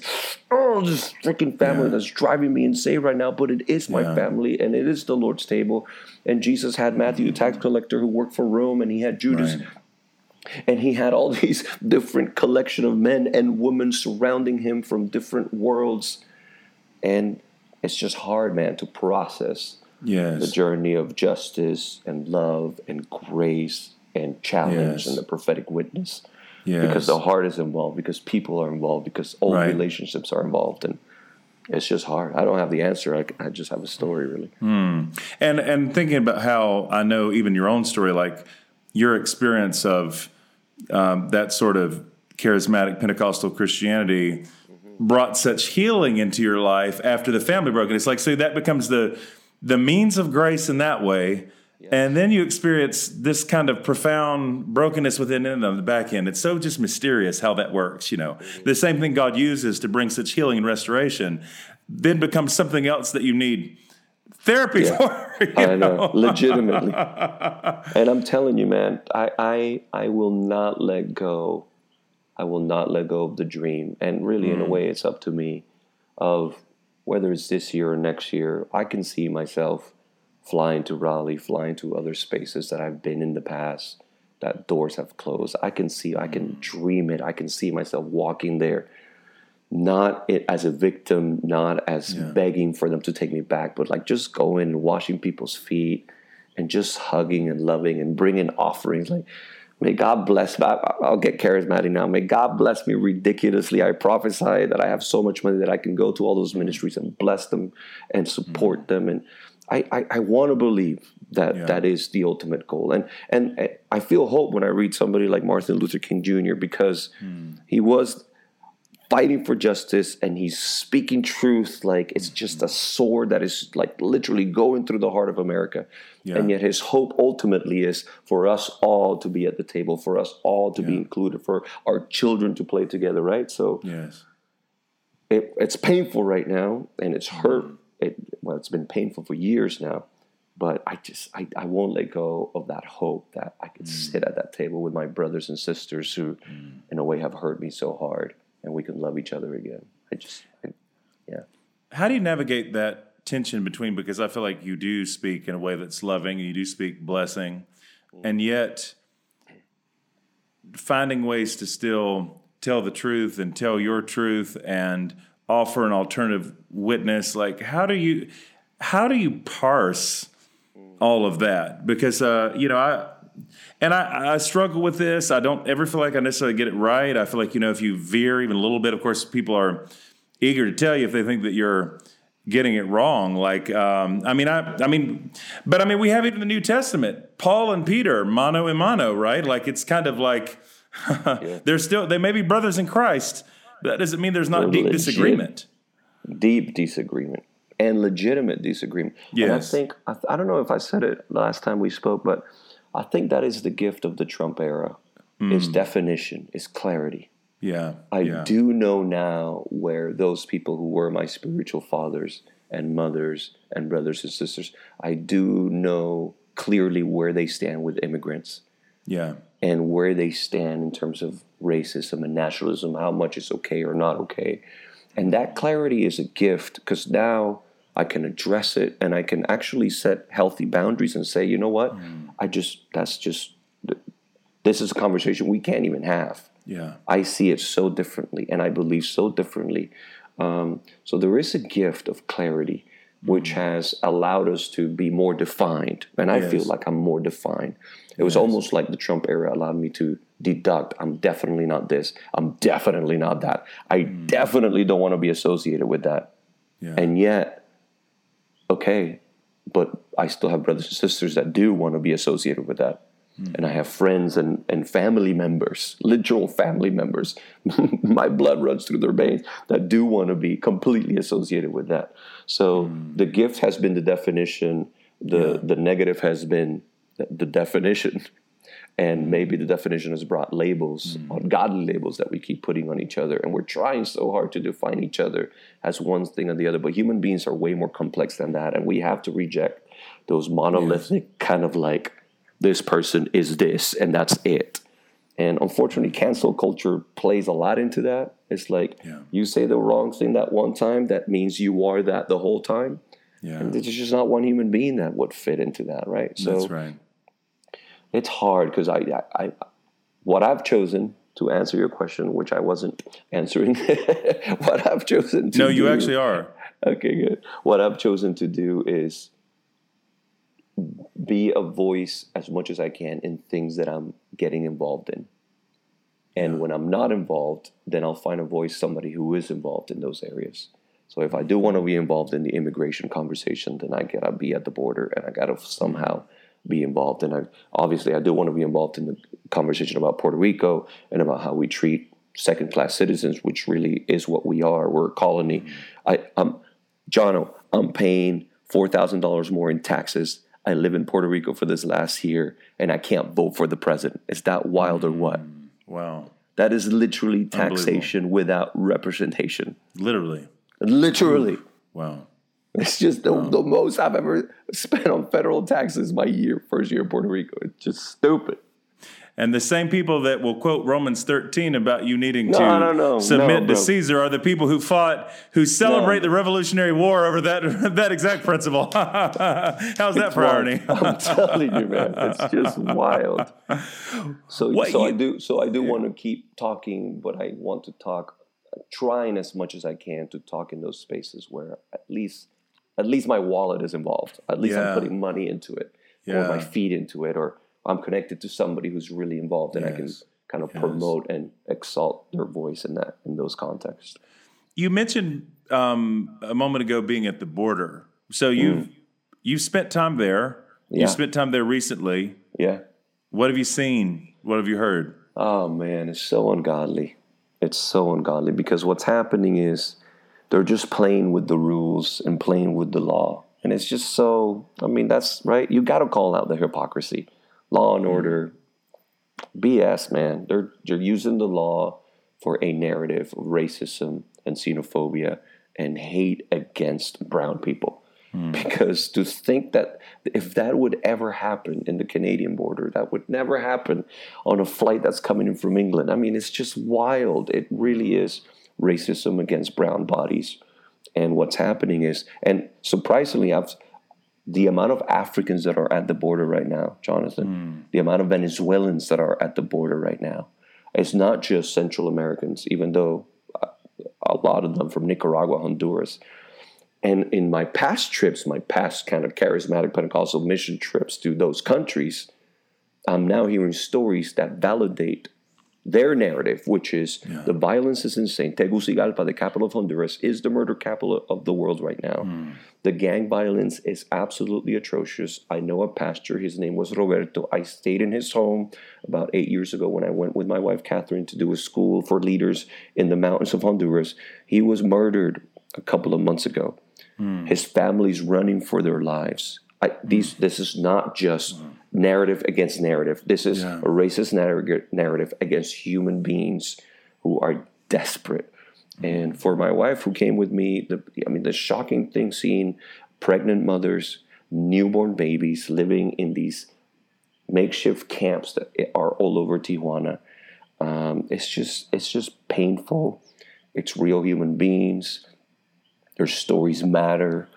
Speaker 2: Oh, this freaking family
Speaker 1: Yeah.
Speaker 2: that's driving me insane right now. But it is my
Speaker 1: Yeah.
Speaker 2: family, and it is the Lord's table. And Jesus had Matthew, the tax collector, who worked for Rome, and he had Judas,
Speaker 1: Right.
Speaker 2: and he had all these different collection of men and women surrounding him from different worlds, and it's just hard, man, to process the journey of justice and love and grace and challenge
Speaker 1: Yes.
Speaker 2: and the prophetic witness
Speaker 1: Yes.
Speaker 2: because the heart is involved because people are involved because old
Speaker 1: Right.
Speaker 2: relationships are involved and it's just hard i don't have the answer i, I just have a story really
Speaker 1: and and thinking about how I know even your own story, like your experience of um, that sort of charismatic Pentecostal Christianity brought such healing into your life after the family broke. And it's like so that becomes the the means of grace in that way. And then you experience this kind of profound brokenness within it on the back end. It's so just mysterious how that works, you know. Mm-hmm. The same thing God uses to bring such healing and restoration then becomes something else that you need therapy
Speaker 2: Yeah.
Speaker 1: for. you
Speaker 2: i know legitimately and i'm telling you man I, I i will not let go i will not let go of the dream and really in a mm. way it's up to me of whether it's this year or next year i can see myself flying to raleigh flying to other spaces that i've been in the past that doors have closed i can see i can mm. dream it i can see myself walking there not it as a victim, not as begging for them to take me back, but like just going and washing people's feet and just hugging and loving and bringing offerings. Like, may God bless. I'll get charismatic now. May God bless me ridiculously. I prophesy that I have so much money that I can go to all those mm. ministries and bless them and support mm. them. And I, I, I want to believe that
Speaker 1: Yeah.
Speaker 2: that is the ultimate goal. And and eh, I feel hope when I read somebody like Martin Luther King Jr. because hmm. he was fighting for justice and he's speaking truth like it's hmm. just a sword that is like literally going through the heart of America.
Speaker 1: Yeah.
Speaker 2: And yet his hope ultimately is for us all to be at the table, for us all to be included, for our children to play together, right? So
Speaker 1: Yes.
Speaker 2: it, it's painful right now and it's hmm. hurt. It, well, it's been painful for years now, but I just I, I won't let go of that hope that I could mm. sit at that table with my brothers and sisters who, mm. in a way, have hurt me so hard, and we can love each other again. I just I, yeah.
Speaker 1: How do you navigate that tension between because I feel like you do speak in a way that's loving and you do speak blessing, mm. and yet finding ways to still tell the truth and tell your truth and offer an alternative witness like how do you how do you parse all of that because uh, you know I and I, I struggle with this. I don't ever feel like I necessarily get it right. I feel like you know if you veer even a little bit, of course, people are eager to tell you if they think that you're getting it wrong. Like um, I mean, I I mean, but I mean, we have even the New Testament, Paul and Peter, mano and mano, right? Like it's kind of like they're still they may be brothers in Christ. That doesn't mean there's not deep
Speaker 2: legit.
Speaker 1: disagreement.
Speaker 2: deep disagreement and legitimate disagreement. And I think I, I don't know if I said it last time we spoke, but I think that is the gift of the Trump era: hmm. is definition, is clarity.
Speaker 1: Yeah,
Speaker 2: I
Speaker 1: yeah.
Speaker 2: do know now where those people who were my spiritual fathers and mothers and brothers and sisters, I do know clearly where they stand with immigrants
Speaker 1: Yeah,
Speaker 2: and where they stand in terms of racism and nationalism, how much is okay or not okay. And that clarity is a gift because now I can address it and I can actually set healthy boundaries and say, you know what, I just, that's just, this is a conversation we can't even have.
Speaker 1: yeah,
Speaker 2: I see it so differently and I believe so differently. Um, so there is a gift of clarity which mm. has allowed us to be more defined. And I feel like I'm more defined. It was almost like the Trump era allowed me to deduct I'm definitely not this, I'm definitely not that. I mm. definitely don't want to be associated with that.
Speaker 1: yeah.
Speaker 2: And yet, okay, but I still have brothers and sisters that do want to be associated with that. Mm. and I have friends and, and family members, literal family members. My blood runs through their veins that do want to be completely associated with that. So mm. the gift has been the definition, the, yeah. the negative has been the definition. And maybe the definition has brought labels, mm. ungodly labels that we keep putting on each other. And we're trying so hard to define each other as one thing or the other. But human beings are way more complex than that. And we have to reject those monolithic yes. kind of like this person is this and that's it. And unfortunately, cancel culture plays a lot into that. It's like yeah. you say the wrong thing that one time, that means you are that the whole time. Yeah. And there's just not one human being that would fit into that, right?
Speaker 1: So that's right.
Speaker 2: It's hard because I, I, I, what I've chosen to answer your question, which I wasn't answering, what I've chosen to
Speaker 1: no, you actually are.
Speaker 2: Okay, good. What I've chosen to do is be a voice as much as I can in things that I'm getting involved in. And when I'm not involved, then I'll find a voice, somebody who is involved in those areas. So if I do want to be involved in the immigration conversation, then I gotta be at the border and I gotta somehow be involved. And I obviously I do want to be involved in the conversation about Puerto Rico and about how we treat second class citizens, which really is what we are. We're a colony. Mm-hmm. I, I'm Jono, I'm paying four thousand dollars more in taxes I live in Puerto Rico for this last year and I can't vote for the president. Is that wild or what? Mm,
Speaker 1: wow.
Speaker 2: That is literally taxation without representation.
Speaker 1: Literally.
Speaker 2: Literally.
Speaker 1: Wow.
Speaker 2: It's just the, wow. the most I've ever spent on federal taxes my year, first year in Puerto Rico. It's just stupid.
Speaker 1: And the same people that will quote Romans 13 about you needing no, to no, no, submit to Caesar are the people who fought, who celebrate the Revolutionary War over that that exact principle. How's that for irony?
Speaker 2: I'm telling you, man, it's just wild. So, what so you, I do, so I do yeah. want to keep talking, but I want to talk, trying as much as I can to talk in those spaces where at least, at least my wallet is involved. At least yeah. I'm putting money into it, yeah. or my feet into it, or I'm connected to somebody who's really involved and yes. I can kind of yes. promote and exalt their voice in that in those contexts.
Speaker 1: You mentioned um, a moment ago being at the border. So you've mm. you've spent time there. Yeah. You spent time there recently.
Speaker 2: Yeah.
Speaker 1: What have you seen? What have you heard?
Speaker 2: Oh man, it's so ungodly. It's so ungodly because what's happening is they're just playing with the rules and playing with the law. And it's just so I mean, that's right. You gotta call out the hypocrisy. Law and Order, BS, man. They're they're using the law for a narrative of racism and xenophobia and hate against brown people. Mm. Because to think that if that would ever happen in the Canadian border, that would never happen on a flight that's coming in from England. I mean, it's just wild. It really is racism against brown bodies. And what's happening is, and surprisingly, I've the amount of Africans that are at the border right now, Jonathan, mm. the amount of Venezuelans that are at the border right now, it's not just Central Americans, even though uh, a lot of them from Nicaragua, Honduras. And in my past trips, my past kind of charismatic Pentecostal mission trips to those countries, I'm now hearing stories that validate their narrative, which is yeah. the violence is insane. Tegucigalpa, the capital of Honduras, is the murder capital of the world right now. Mm. The gang violence is absolutely atrocious. I know a pastor, his name was Roberto. I stayed in his home about eight years ago when I went with my wife Catherine to do a school for leaders in the mountains of Honduras. He was murdered a couple of months ago. Mm. His family's running for their lives. I, these, mm. this is not just mm narrative against narrative. This is yeah. a racist narrative against human beings who are desperate. And for my wife, who came with me, the, I mean, the shocking thing seeing pregnant mothers, newborn babies living in these makeshift camps that are all over Tijuana. Um, it's just, it's just painful. It's real human beings. Their stories matter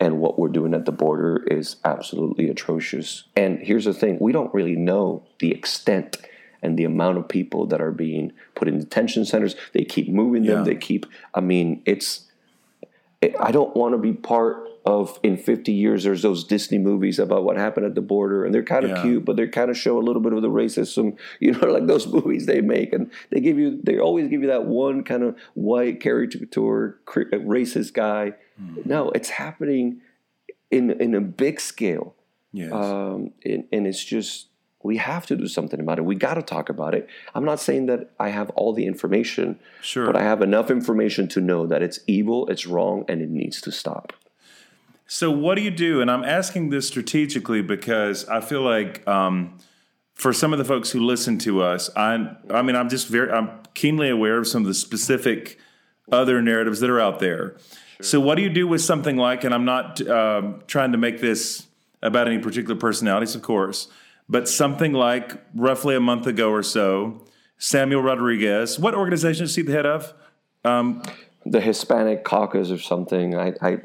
Speaker 2: and what we're doing at the border is absolutely atrocious. And here's the thing we don't really know the extent and the amount of people that are being put in detention centers. They keep moving them, yeah. they keep, I mean, it's, I don't want to be part of in 50 years there's those disney movies about what happened at the border and they're kind of yeah. cute but they kind of show a little bit of the racism you know like those movies they make and they give you they always give you that one kind of white caricature racist guy mm. no it's happening in in a big scale
Speaker 1: yes.
Speaker 2: um, and, and it's just we have to do something about it. We got to talk about it. I'm not saying that I have all the information,
Speaker 1: Sure.
Speaker 2: but I have enough information to know that it's evil, it's wrong, and it needs to stop.
Speaker 1: So what do you do? And I'm asking this strategically because I feel like um, for some of the folks who listen to us, I I mean I'm just very I'm keenly aware of some of the specific other narratives that are out there. So what do you do with something like? And I'm not um, trying to make this about any particular personalities, of course, but something like roughly a month ago or so, Samuel Rodriguez. What organization is he the head of?
Speaker 2: The Hispanic caucus or something. I, I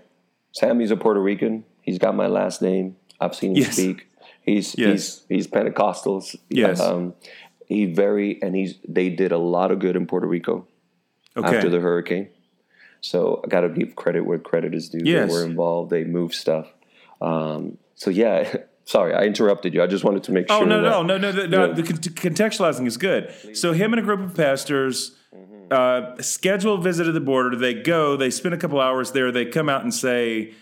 Speaker 2: Sammy's a Puerto Rican. He's got my last name. I've seen him
Speaker 1: Yes.
Speaker 2: speak. He's
Speaker 1: Yes.
Speaker 2: he's he's Pentecostals.
Speaker 1: Yes.
Speaker 2: Um, he very and he's they did a lot of good in Puerto Rico.
Speaker 1: Okay.
Speaker 2: after the hurricane. So I got to give credit where credit is due.
Speaker 1: Yes.
Speaker 2: They were involved. They moved stuff. Um, so yeah, sorry, I interrupted you. I just wanted to make
Speaker 1: Oh
Speaker 2: sure.
Speaker 1: no,
Speaker 2: that,
Speaker 1: no, no, no, no, no. The con- contextualizing is good. So him and a group of pastors uh, schedule a visit to the border. They go. They spend a couple hours there. They come out and say.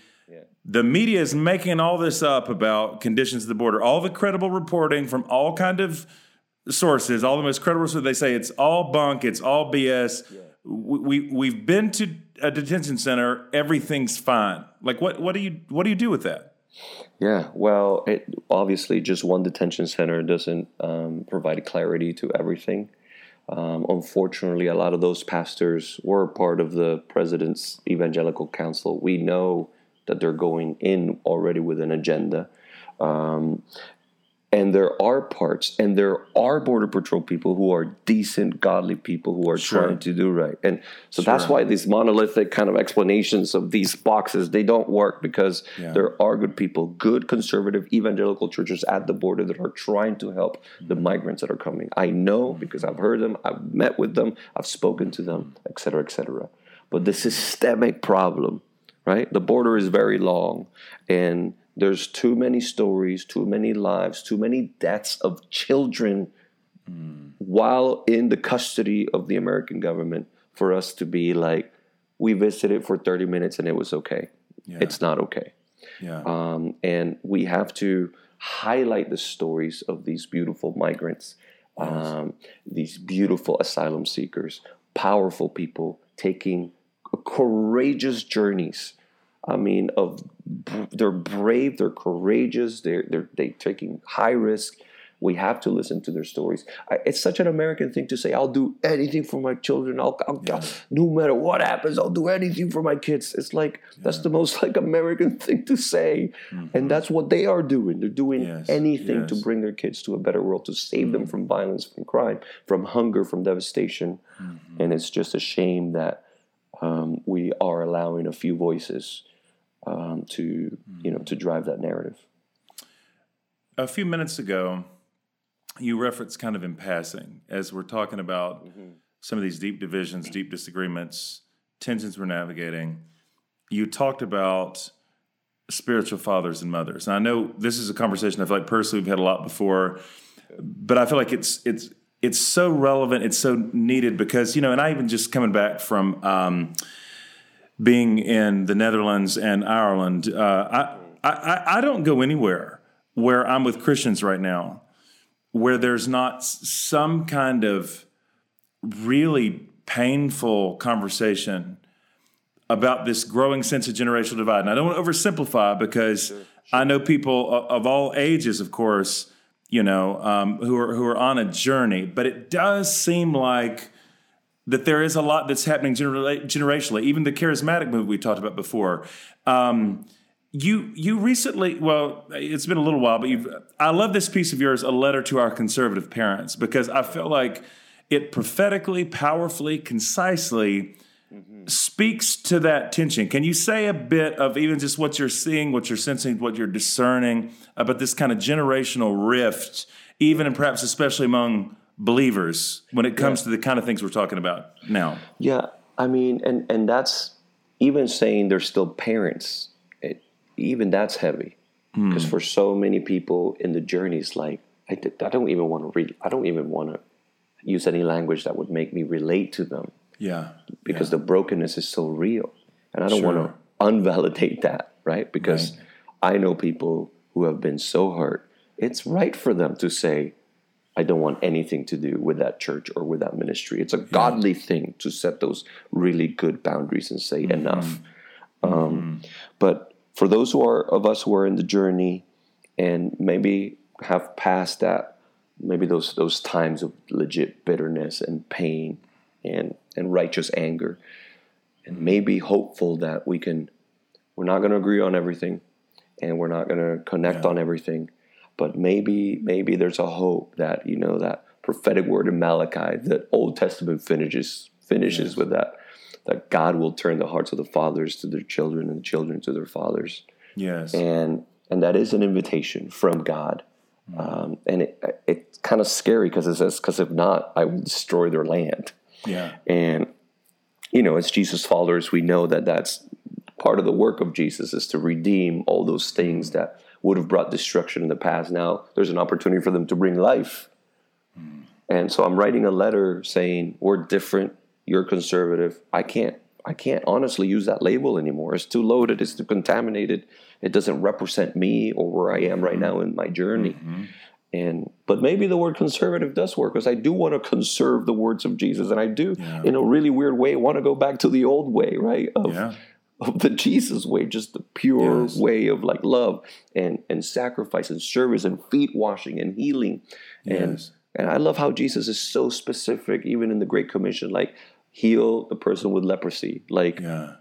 Speaker 1: The media is making all this up about conditions at the border. All the credible reporting from all kind of sources, all the most credible sources, they say it's all bunk, it's all BS. We, we we've been to a detention center, everything's fine. Like what what do you what do you do with that?
Speaker 2: Yeah, well, it, obviously, just one detention center doesn't um, provide clarity to everything. Um, unfortunately, a lot of those pastors were part of the president's evangelical council. We know that they're going in already with an agenda. Um, and there are parts, and there are Border Patrol people who are decent, godly people who are
Speaker 1: Sure.
Speaker 2: trying to do right. And so that's why these monolithic kind of explanations of these boxes, they don't work because
Speaker 1: Yeah.
Speaker 2: there are good people, good conservative evangelical churches at the border that are trying to help the mm-hmm. migrants that are coming. I know mm-hmm. because I've heard them, I've met with them, I've spoken to them, et cetera, et cetera. But the systemic problem, right? The border is very long and there's too many stories, too many lives, too many deaths of children while in the custody of the American government for us to be like, we visited for 30 minutes and it was okay. It's not okay.
Speaker 1: Yeah.
Speaker 2: Um, and we have to highlight the stories of these beautiful migrants, um, these beautiful asylum seekers, powerful people taking courageous journeys. I mean, of they're brave, they're courageous, they're they're they taking high risk. We have to listen to their stories. I, it's such an American thing to say, "I'll do anything for my children. I'll, I'll, I'll- no matter what happens, I'll do anything for my kids." It's like that's the most like American thing to say, mm-hmm. and that's what they are doing. They're doing
Speaker 1: Yes,
Speaker 2: anything to bring their kids to a better world, to save them mm. from violence, from crime, from hunger, from devastation. Mm-hmm. And it's just a shame that um, we are allowing a few voices um, to you know to drive that narrative.
Speaker 1: A few minutes ago, you referenced kind of in passing as we're talking about some of these deep divisions, deep disagreements, tensions we're navigating. You talked about spiritual fathers and mothers. And I know this is a conversation I feel like personally we've had a lot before, but I feel like it's it's it's so relevant, it's so needed because you know, and I even just coming back from um, being in the Netherlands and Ireland, uh, I, I I don't go anywhere where I'm with Christians right now where there's not some kind of really painful conversation about this growing sense of generational divide. And I don't want to oversimplify because I know people of all ages, of course, you know, um, who are who are on a journey. But it does seem like that there is a lot that's happening genera- generationally. Even the charismatic move we talked about before. Um, you you recently, well, it's been a little while, but you've. I love this piece of yours, a letter to our conservative parents, because I feel like it prophetically, powerfully, concisely speaks to that tension. Can you say a bit of even just what you're seeing, what you're sensing, what you're discerning about this kind of generational rift, even and perhaps especially among believers when it comes to the kind of things we're talking about now?
Speaker 2: Yeah, I mean, and and that's even saying they're still parents. It, even that's heavy hmm. because for so many people in the journey, it's like I don't even want to read. I don't even want to use any language that would make me relate to them
Speaker 1: Yeah.
Speaker 2: because the brokenness is so real, and I don't
Speaker 1: Sure.
Speaker 2: want to unvalidate that, right? Because I know people who have been so hurt it's right for them to say, I don't want anything to do with that church or with that ministry. It's a godly thing to set those really good boundaries and say mm-hmm. enough. Mm-hmm. Um, But for those who are of us who are in the journey and maybe have passed that, maybe those those times of legit bitterness and pain and and righteous anger, and mm-hmm. maybe hopeful that we can, we're not going to agree on everything, and we're not going to connect on everything, but maybe maybe there's a hope that you know that prophetic word in Malachi, the Old Testament finishes finishes with that that God will turn the hearts of the fathers to their children and the children to their fathers,
Speaker 1: Yes.
Speaker 2: and and that is an invitation from God. Um, and it, it's kind of scary because it says, "Because if not, I will destroy their land."
Speaker 1: yeah.
Speaker 2: And you know, as Jesus followers, we know that that's part of the work of Jesus is to redeem all those things that would have brought destruction in the past. Now there's an opportunity for them to bring life. Hmm. And so I'm writing a letter saying we're different. You're conservative. I can't. I can't honestly use that label anymore. It's too loaded. It's too contaminated. It doesn't represent me or where I am right hmm. now in my journey. Hmm. And but maybe the word conservative does work because I do want to conserve the words of Jesus, and I do, in a really weird way, want to go back to the old way, right? Of,
Speaker 1: Yeah.
Speaker 2: of the Jesus way, just the pure
Speaker 1: Yes.
Speaker 2: way of like love and and sacrifice and service and feet washing and healing. And
Speaker 1: Yes.
Speaker 2: and I love how Jesus is so specific, even in the Great Commission, like heal the person with leprosy, like
Speaker 1: Yeah.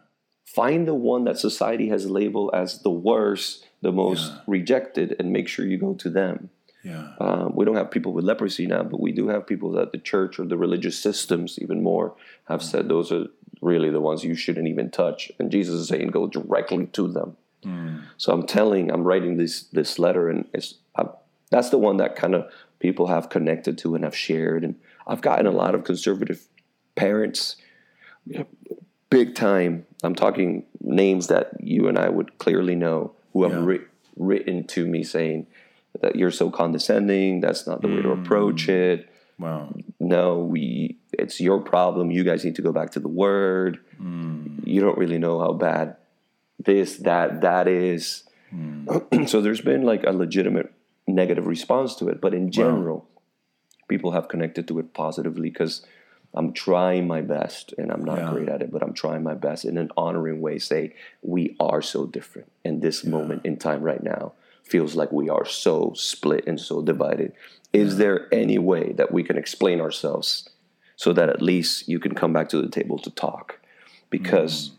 Speaker 2: find the one that society has labeled as the worst, the most rejected, and make sure you go to them.
Speaker 1: Yeah.
Speaker 2: Um, we don't have people with leprosy now, but we do have people that the church or the religious systems, even more, have said those are really the ones you shouldn't even touch. And Jesus is saying, go directly to them. So I'm telling, I'm writing this this letter, and it's i that's the one that kind of people have connected to and have shared. And I've gotten a lot of conservative parents, big time. I'm talking names that you and I would clearly know who have
Speaker 1: Yeah.
Speaker 2: writ- written to me saying that you're so condescending. That's not the way to mm. approach it.
Speaker 1: Wow.
Speaker 2: No, we. It's your problem. You guys need to go back to the word. Hmm. You don't really know how bad this, that, that is. Hmm. so there's been like a legitimate negative response to it, but in general, people have connected to it positively because I'm trying my best, and I'm not
Speaker 1: Yeah.
Speaker 2: great at it, but I'm trying my best in an honoring way. Say we are so different, in this moment in time right now feels like we are so split and so divided. Is there any way that we can explain ourselves so that at least you can come back to the table to talk? Because mm-hmm.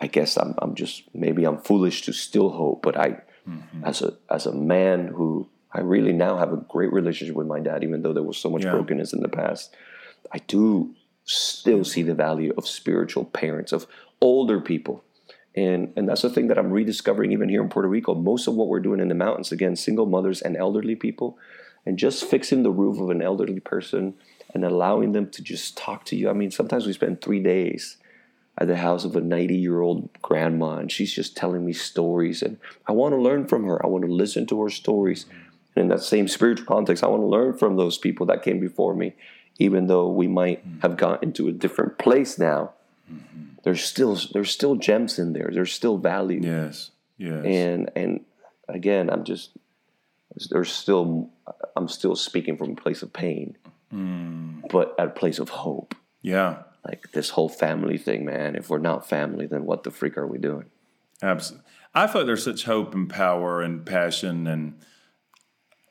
Speaker 2: I guess I'm, I'm just maybe I'm foolish to still hope, but I, mm-hmm. as a as a man who I really now have a great relationship with my dad, even though there was so much
Speaker 1: Yeah.
Speaker 2: brokenness in the past. I do still see the value of spiritual parents, of older people. And, and that's the thing that I'm rediscovering even here in Puerto Rico. Most of what we're doing in the mountains, again, single mothers and elderly people, and just fixing the roof of an elderly person and allowing them to just talk to you. I mean, sometimes we spend three days at the house of a 90 year old grandma and she's just telling me stories and I want to learn from her. I want to listen to her stories. And in that same spiritual context, I want to learn from those people that came before me, even though we might mm-hmm. have gotten to a different place now. Mm-hmm. There's still there's still gems in there. There's still value.
Speaker 1: Yes. Yes.
Speaker 2: And and again, I'm just there's still I'm still speaking from a place of pain, hmm. but at a place of hope.
Speaker 1: yeah.
Speaker 2: Like this whole family thing, man. If we're not family, then what the freak are we doing?
Speaker 1: Absolutely. I thought there's such hope and power and passion and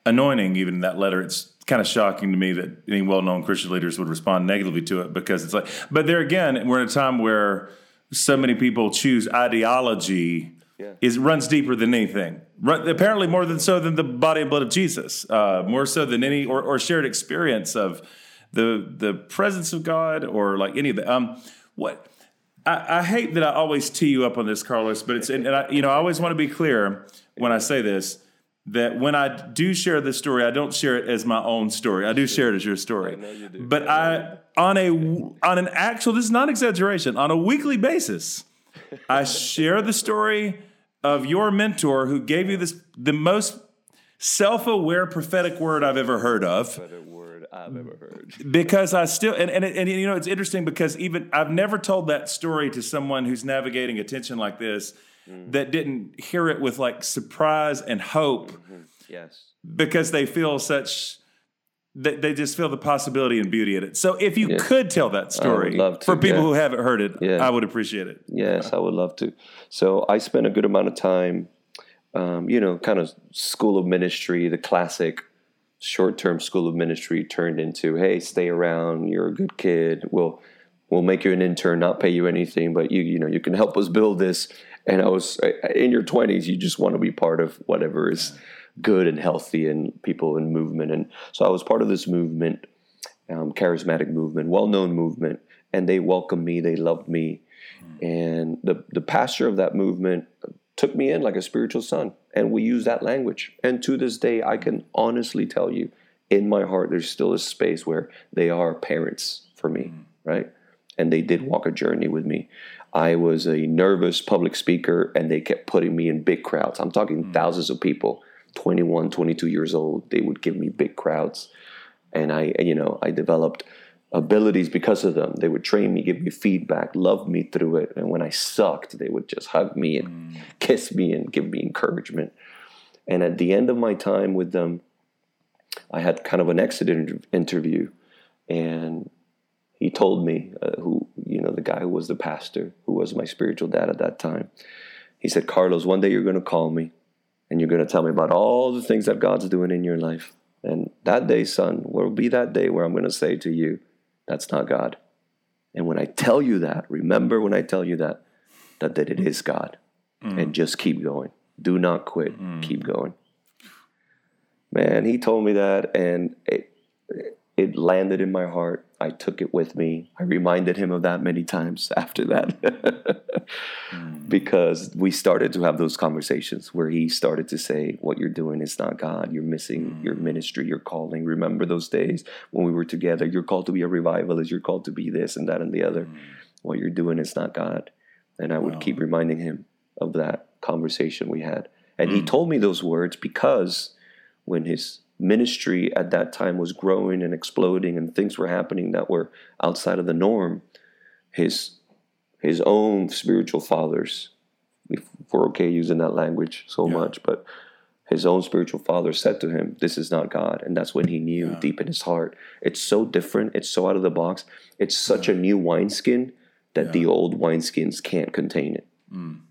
Speaker 1: anointing even in that letter. It's kind of shocking to me that any well-known Christian leaders would respond negatively to it because it's like, but there again, we're in a time where so many people choose ideology
Speaker 2: Yeah.
Speaker 1: is runs deeper than anything. Run, apparently more than so than the body and blood of Jesus, uh, more so than any or, or shared experience of the the presence of God or like any of that. Um, what I, I hate that I always tee you up on this, Carlos, but it's and I, you know I always want to be clear when I say this that when I do share this story, I don't share it as my own story. I do share it as your story. But I on a on an actual this is not exaggeration on a weekly basis, I share the story of your mentor who gave you this the most self-aware prophetic word I've ever heard of
Speaker 2: word I've ever heard.
Speaker 1: because I still and, and and you know it's interesting because even I've never told that story to someone who's navigating attention like this that didn't hear it with like surprise and hope.
Speaker 2: Yes.
Speaker 1: because they feel such that they just feel the possibility and beauty in it. So if you
Speaker 2: Yeah.
Speaker 1: could tell that story
Speaker 2: to,
Speaker 1: for people
Speaker 2: yeah.
Speaker 1: who haven't heard it,
Speaker 2: Yeah.
Speaker 1: I would appreciate it.
Speaker 2: Yes, I would love to. So I spent a good amount of time, um, you know, kind of school of ministry, the classic short-term school of ministry turned into, hey, stay around. You're a good kid. We'll we'll make you an intern, not pay you anything, but you you know you can help us build this. And I was in your twenties, you just want to be part of whatever is good and healthy and people in movement. And so I was part of this movement, um, charismatic movement, well-known movement, and they welcomed me. They loved me. And the the pastor of that movement took me in like a spiritual son and we use that language. And to this day i can honestly tell you in my heart there's still a space where they are parents for me right? And they did walk a journey with me i was a nervous public speaker and they kept putting me in big crowds i'm talking hmm. thousands of people 21 22 years old they would give me big crowds and I, you know, I developed abilities because of them. They would train me, give me feedback, love me through it. And when I sucked, they would just hug me and hmm. kiss me and give me encouragement. And at the end of my time with them, I had kind of an exit inter- interview, and he told me, uh, who you know, the guy who was the pastor, who was my spiritual dad at that time. He said, "Carlos, one day you're going to call me, and you're going to tell me about all the things that God's doing in your life." And that day, son, will be that day where I'm going to say to you, that's not God. And when I tell you that, remember when I tell you that, that, that it is God. And just keep going. Do not quit. Keep going. Man, he told me that and it, it landed in my heart. I took it with me. I reminded him of that many times after that. Hmm. because we started to have those conversations where he started to say, What you're doing is not God. You're missing your hmm. ministry, your calling. Remember those days when we were together. You're called to be a revivalist. You're called to be this and that and the other. Hmm. What you're doing is not God. And I would
Speaker 1: Wow.
Speaker 2: keep reminding him of that conversation we had. And he told me those words because when his ministry at that time was growing and exploding and things were happening that were outside of the norm, his his own spiritual fathers, if we're okay using that language so
Speaker 1: Yeah.
Speaker 2: much, but his own spiritual father said to him, This is not God. And that's when he knew
Speaker 1: Yeah.
Speaker 2: deep in his heart. It's so different. It's so out of the box. It's such a new wineskin that the old wineskins can't contain it. Mm.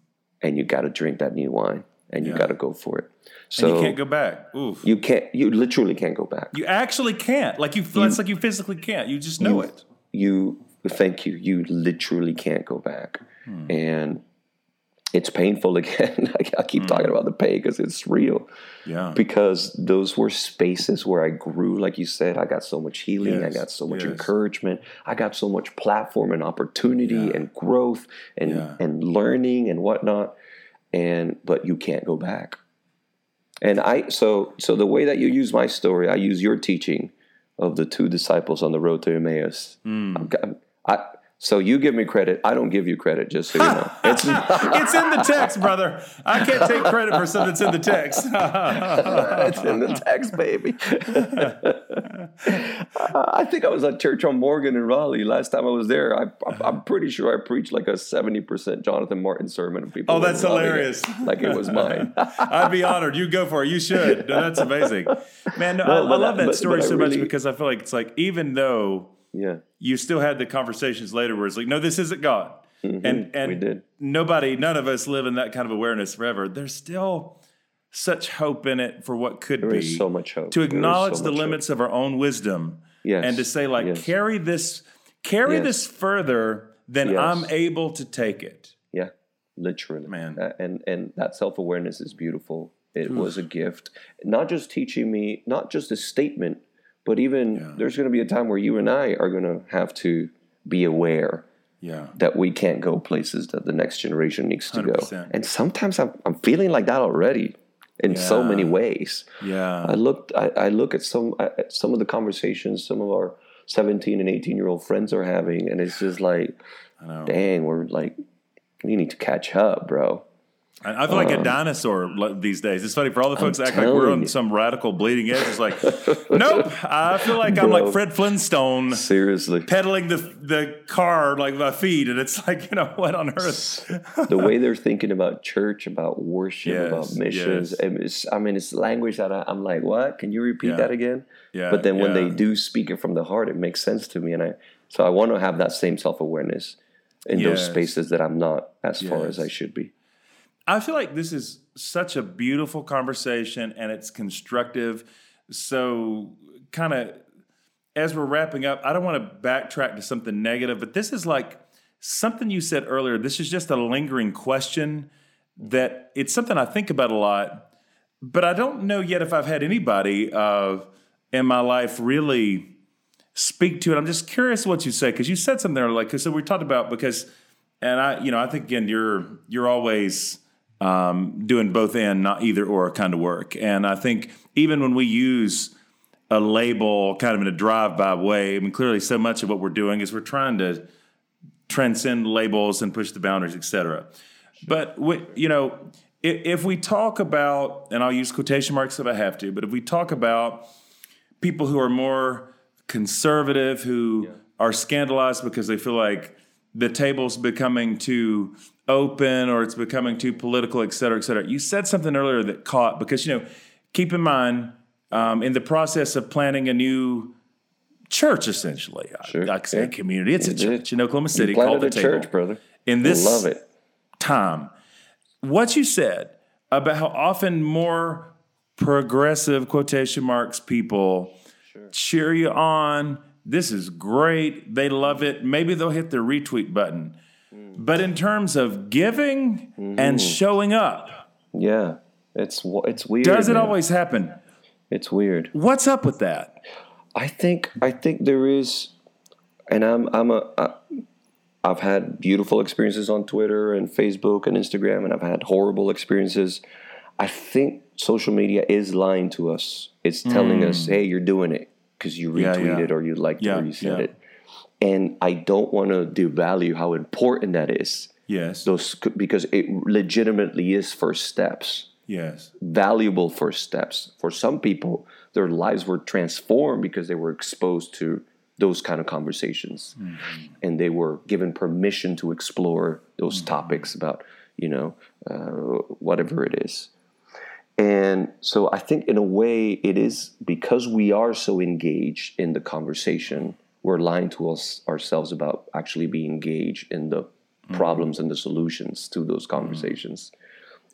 Speaker 2: And you got to drink that new wine and you.
Speaker 1: Yeah.
Speaker 2: got to go for it. So
Speaker 1: and you can't go back. Oof.
Speaker 2: you can't, you literally can't go back.
Speaker 1: You actually can't. Like you, it's like you physically can't. You just know it.
Speaker 2: you thank you you literally can't go back hmm. and it's painful again I, keep hmm. talking about the pain because it's real
Speaker 1: Yeah.
Speaker 2: because those were spaces where i grew like you said i got so much healing i got so much
Speaker 1: yes.
Speaker 2: encouragement i got so much platform and opportunity
Speaker 1: Yeah.
Speaker 2: and growth and
Speaker 1: Yeah.
Speaker 2: and learning and whatnot and but you can't go back. And i so so the way that you use my story i use your teaching of the two disciples on the road to emmaus.
Speaker 1: Hmm.
Speaker 2: I'm- I, so you give me credit i don't give you credit just so you know it's
Speaker 1: it's in the text, brother. I can't take credit for something that's in the text.
Speaker 2: it's in the text, baby. I think I was at church on Morgan in Raleigh last time I was there. I, I'm pretty sure I preached like a 70% Jonathan Martin sermon. And people
Speaker 1: Oh, that's
Speaker 2: loving it
Speaker 1: hilarious.
Speaker 2: like it was mine.
Speaker 1: I'd be honored. You go for it. You should. No, that's amazing, man. No,
Speaker 2: No,
Speaker 1: I, I love
Speaker 2: that-
Speaker 1: story
Speaker 2: but
Speaker 1: so much because I feel like it's like even though
Speaker 2: yeah.
Speaker 1: you still had the conversations later where it's like, no, this isn't God, and and
Speaker 2: Mm-hmm. we did.
Speaker 1: nobody, none of us live in that kind of awareness forever. There's still such hope in it for what could
Speaker 2: There
Speaker 1: be.
Speaker 2: is so much hope.
Speaker 1: to
Speaker 2: is so
Speaker 1: acknowledge the
Speaker 2: much hope.
Speaker 1: limits of our own wisdom
Speaker 2: Yes.
Speaker 1: and to say like
Speaker 2: Yes.
Speaker 1: carry this carry
Speaker 2: Yes.
Speaker 1: this further than. I'm able to take it.
Speaker 2: Yeah, literally,
Speaker 1: Man.
Speaker 2: Uh, and and that self awareness is beautiful. It was a gift, not just teaching me, not just a statement, but even
Speaker 1: Yeah.
Speaker 2: there's going to be a time where you and I are going to have to be aware
Speaker 1: Yeah.
Speaker 2: that we can't go places that the next generation needs to go.
Speaker 1: 100%.
Speaker 2: And sometimes I'm I'm feeling like that already in so many ways.
Speaker 1: Yeah.
Speaker 2: I looked. I, I look at some at some of the conversations some of our 17 and 18 year old friends are having, and it's just like,
Speaker 1: I know.
Speaker 2: dang, we're like, we need to catch up, bro.
Speaker 1: I I feel like a um, dinosaur these days. It's funny for all the folks that act like we're on
Speaker 2: you.
Speaker 1: some radical bleeding edge. It's like, nope. I feel like I'm like Fred Flintstone
Speaker 2: Seriously.
Speaker 1: pedaling the the car like my feet, and it's like you know what on earth?
Speaker 2: the way they're thinking about church, about worship,
Speaker 1: Yes,
Speaker 2: about missions.
Speaker 1: yes.
Speaker 2: I mean, it's language that I, I'm like, what? Can you repeat
Speaker 1: Yeah.
Speaker 2: that again?
Speaker 1: Yeah,
Speaker 2: but then when
Speaker 1: yeah.
Speaker 2: they do speak it from the heart, it makes sense to me, and I so I want to have that same self awareness in those spaces that I'm not as far as I should be.
Speaker 1: I feel like this is such a beautiful conversation and it's constructive. So, kind of as we're wrapping up, I don't want to backtrack to something negative, but this is like something you said earlier. This is just a lingering question that it's something I think about a lot, but I don't know yet if I've had anybody uh, in my life really speak to it. I'm just curious what you say because you said something there, like so we talked about because, and I, you know, I think again you're you're always um, doing both and not either or kind of work, and I think even when we use a label kind of in a drive-by way, I mean, clearly so much of what we're doing is we're trying to transcend labels and push the boundaries, et cetera. But we, you know, if, if we talk about, and I'll use quotation marks if I have to, but if we talk about people who are more conservative, who are scandalized because they feel like the table's becoming too open or it's becoming too political, et cetera, et cetera. You said something earlier that caught because you know, keep in mind um, in the process of planning a new church, essentially,
Speaker 2: Sure,
Speaker 1: I, I say
Speaker 2: yeah.
Speaker 1: community. It's a
Speaker 2: did.
Speaker 1: church in Oklahoma City
Speaker 2: You
Speaker 1: called the Table
Speaker 2: church, brother.
Speaker 1: in this
Speaker 2: Love it.
Speaker 1: time. What you said about how often more progressive quotation marks people cheer you on. This is great. They love it. Maybe they'll hit the retweet button. But in terms of giving and mm-hmm. showing up,
Speaker 2: Yeah, it's it's weird.
Speaker 1: does it
Speaker 2: man.
Speaker 1: always happen?
Speaker 2: It's weird.
Speaker 1: What's up with that?
Speaker 2: I think I think there is, and I'm I'm a I, I've had beautiful experiences on Twitter and Facebook and Instagram, and I've had horrible experiences. I think social media is lying to us. It's telling us, hmm. "Hey, you're doing it because you
Speaker 1: Hmm. Yeah,
Speaker 2: retweeted
Speaker 1: yeah.
Speaker 2: or you liked
Speaker 1: Yeah,
Speaker 2: it or you said it." And I don't want to devalue how important that is.
Speaker 1: Yes.
Speaker 2: Those because it legitimately is first steps
Speaker 1: yes.
Speaker 2: valuable first steps. For some people, their lives were transformed because they were exposed to those kind of conversations and they were given permission to explore those topics about, you know, uh, whatever it is. And so I think, in a way, it is because we are so engaged in the conversation, we're lying to us ourselves about actually being engaged in the mm-hmm. problems and the solutions to those mm-hmm. conversations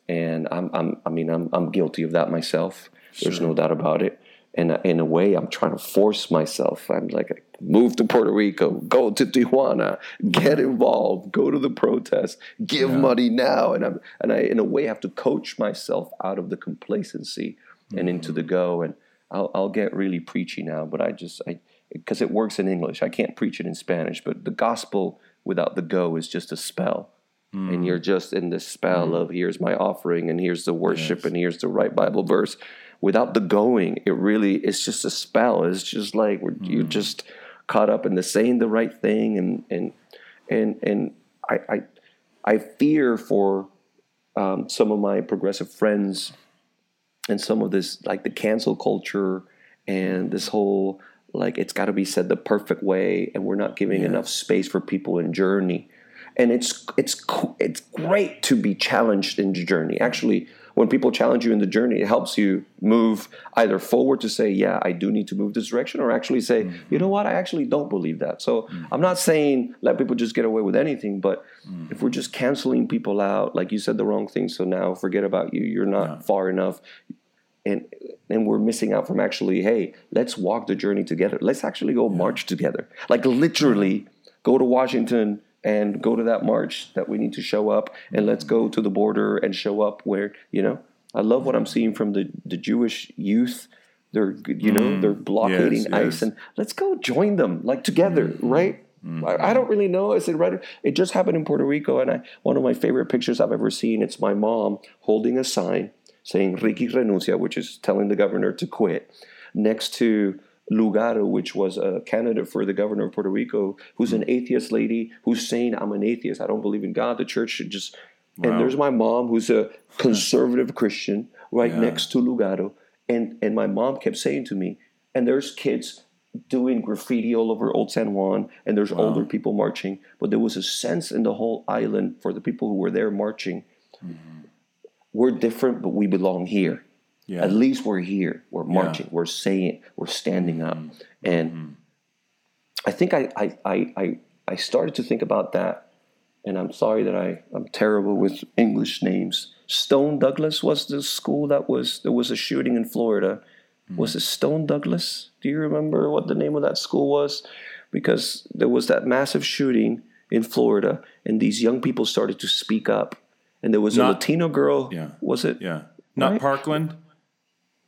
Speaker 2: and I'm, I'm I mean I'm I'm guilty of that myself. There's no doubt about it. And in a way, I'm trying to force myself. I'm like, move to Puerto Rico, go to Tijuana, get involved, go to the protest, give money now, and I'm and I in a way have to coach myself out of the complacency and into the mm-hmm. go. And I'll I'll get really preachy now, but I just I because it works in English. I can't preach it in Spanish, but the gospel without the go is just a spell and mm. you're just in the spell mm. of here's my offering and here's the worship and here's the right Bible verse. Without the going, it really it's just a spell. It's just like we're, you're just caught up in the saying the right thing and and and and I I, I fear for um, some of my progressive friends and some of this like the cancel culture and this whole like it's got to be said the perfect way and we're not giving enough space for people in journey. And it's it's it's great to be challenged in the journey. Actually when people challenge you in the journey it helps you move either forward to say yeah i do need to move this direction or actually say mm-hmm. you know what? I actually don't believe that. So mm-hmm. i'm not saying let people just get away with anything but mm-hmm. if we're just canceling people out like you said the wrong thing so now forget about you you're not far enough and and we're missing out from actually hey let's walk the journey together. Let's actually go march together. Like literally go to washington and go to that march that we need to show up and let's go to the border and show up where you know i love what i'm seeing from the the jewish youth they're you know mm. they're blockading
Speaker 1: yes,
Speaker 2: ice
Speaker 1: yes.
Speaker 2: and let's go join them like together mm-hmm. right I, I mm-hmm. don't really know. I said, right. It just happened in Puerto Rico, and I one of my favorite pictures I've ever seen. It's my mom holding a sign saying "Ricky renuncia," which is telling the governor to quit, next to Lugaro, which was a candidate for the governor of Puerto Rico, who's an hmm. atheist lady who's saying, "I'm an atheist. I don't believe in God. The church should just Wow. And there's my mom, who's a conservative Christian, right
Speaker 1: Yeah.
Speaker 2: next to Lugaro. And and my mom kept saying to me, and there's kids doing graffiti all over Old San Juan, and there's older people marching, but there was a sense in the whole island for the people who were there marching. Mm-hmm. We're different, but we belong here.
Speaker 1: Yeah.
Speaker 2: At least we're here. We're marching. We're saying. We're standing up. Mm-hmm. And mm-hmm. I think I, I, I, I, started to think about that. And I'm sorry that I, I'm terrible with English names. Stone Douglas was the school that was, there was a shooting in Florida. Mm-hmm. Was it Stone Douglas? Do you remember what the name of that school was? Because there was that massive shooting in Florida, and these young people started to speak up. And there was a Latino girl.
Speaker 1: Yeah.
Speaker 2: Was it?
Speaker 1: Yeah. Not
Speaker 2: Right?
Speaker 1: Parkland?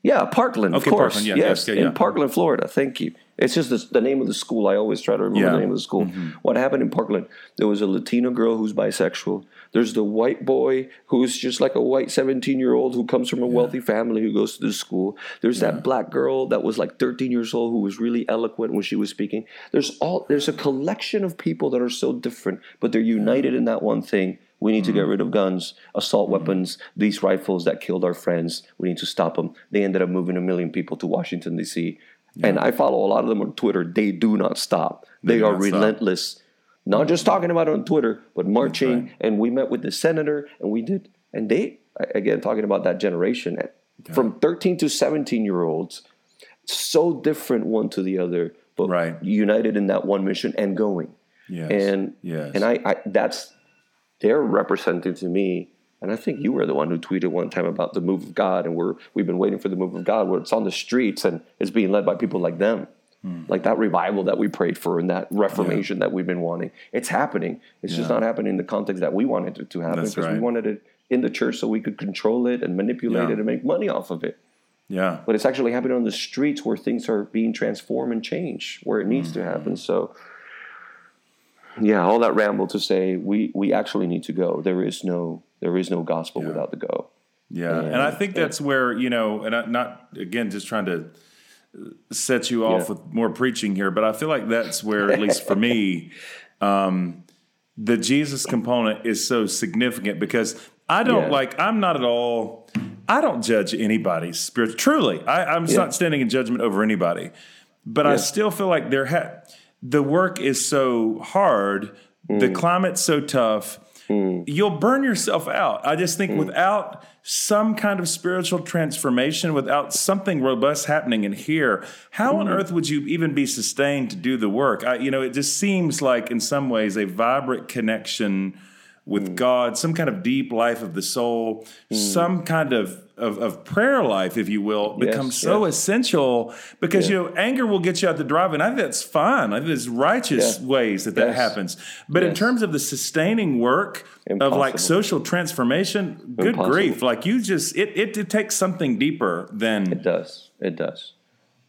Speaker 2: Yeah, Parkland,
Speaker 1: Okay,
Speaker 2: of course.
Speaker 1: Parkland, yeah,
Speaker 2: yes,
Speaker 1: okay,
Speaker 2: in. Parkland, Florida. Thank you. It's just the, the name of the school. I always try to remember
Speaker 1: Yeah. Mm-hmm.
Speaker 2: the name of the school. What happened in Parkland? There was a Latino girl who's bisexual. There's the white boy who's just like a white 17 year old who comes from a wealthy family who goes to the school. There's that black girl that was like 13 years old who was really eloquent when she was speaking. There's all there's a collection of people that are so different, but they're united in that one thing. We need to
Speaker 1: Mm-hmm.
Speaker 2: get rid of guns, assault weapons, these rifles that killed our friends. We need to stop them. They ended up moving a million people to Washington, D.C. And I follow a lot of them on Twitter. They do not stop. They,
Speaker 1: do
Speaker 2: are
Speaker 1: not stop.
Speaker 2: relentless. Not just talking about it on Twitter, but marching.
Speaker 1: right.
Speaker 2: And we met with the senator and we did, and they, again, talking about that generation, from 13 to 17 year olds, so different one to the other, but
Speaker 1: Right.
Speaker 2: united in that one mission and going
Speaker 1: Yes.
Speaker 2: and
Speaker 1: yes.
Speaker 2: and I, I that's they're representing to me and i think you were the one who tweeted one time about the move of god and we're we've been waiting for the move of god where it's on the streets and it's being led by people like them.
Speaker 1: Hmm.
Speaker 2: like that revival that we prayed for and that reformation that we've been wanting. It's happening. It's just not happening in the context that we wanted it to happen because we wanted it in the church so we could control it and manipulate
Speaker 1: Yeah.
Speaker 2: it and make money off of it.
Speaker 1: Yeah.
Speaker 2: but it's actually happening on the streets where things are being transformed and changed where it needs to happen. So yeah all that ramble to say we we actually need to go there is no there is no gospel without the go
Speaker 1: Yeah, and I think that's where you know, and I, not again just trying to set you off
Speaker 2: Yeah.
Speaker 1: with more preaching here, but I feel like that's where, at least for me, um, the Jesus component is so significant because I don't
Speaker 2: Yeah.
Speaker 1: like. I'm not at all. I don't judge anybody's spirit. Truly, I, I'm
Speaker 2: Yeah.
Speaker 1: not standing in judgment over anybody, but I still feel like there ha- the work is so hard.
Speaker 2: Mm.
Speaker 1: The climate's so tough. You'll burn yourself out. I just
Speaker 2: Mm.
Speaker 1: think without some kind of spiritual transformation, without something robust happening in here, how
Speaker 2: Mm.
Speaker 1: on earth would you even be sustained to do the work? I, you know, it just seems like in some ways a vibrant connection with
Speaker 2: Mm.
Speaker 1: God, some kind of deep life of the soul, some kind of, of, of prayer life, if you will, becomes so
Speaker 2: yes.
Speaker 1: essential because, you know, anger will get you out the driveway. And I think that's fine. I think there's righteous
Speaker 2: Yeah.
Speaker 1: ways that that happens. But in terms of the sustaining work of like social transformation, good
Speaker 2: Impossible.
Speaker 1: grief. Like you just, it, it, it takes something deeper than,
Speaker 2: it does it does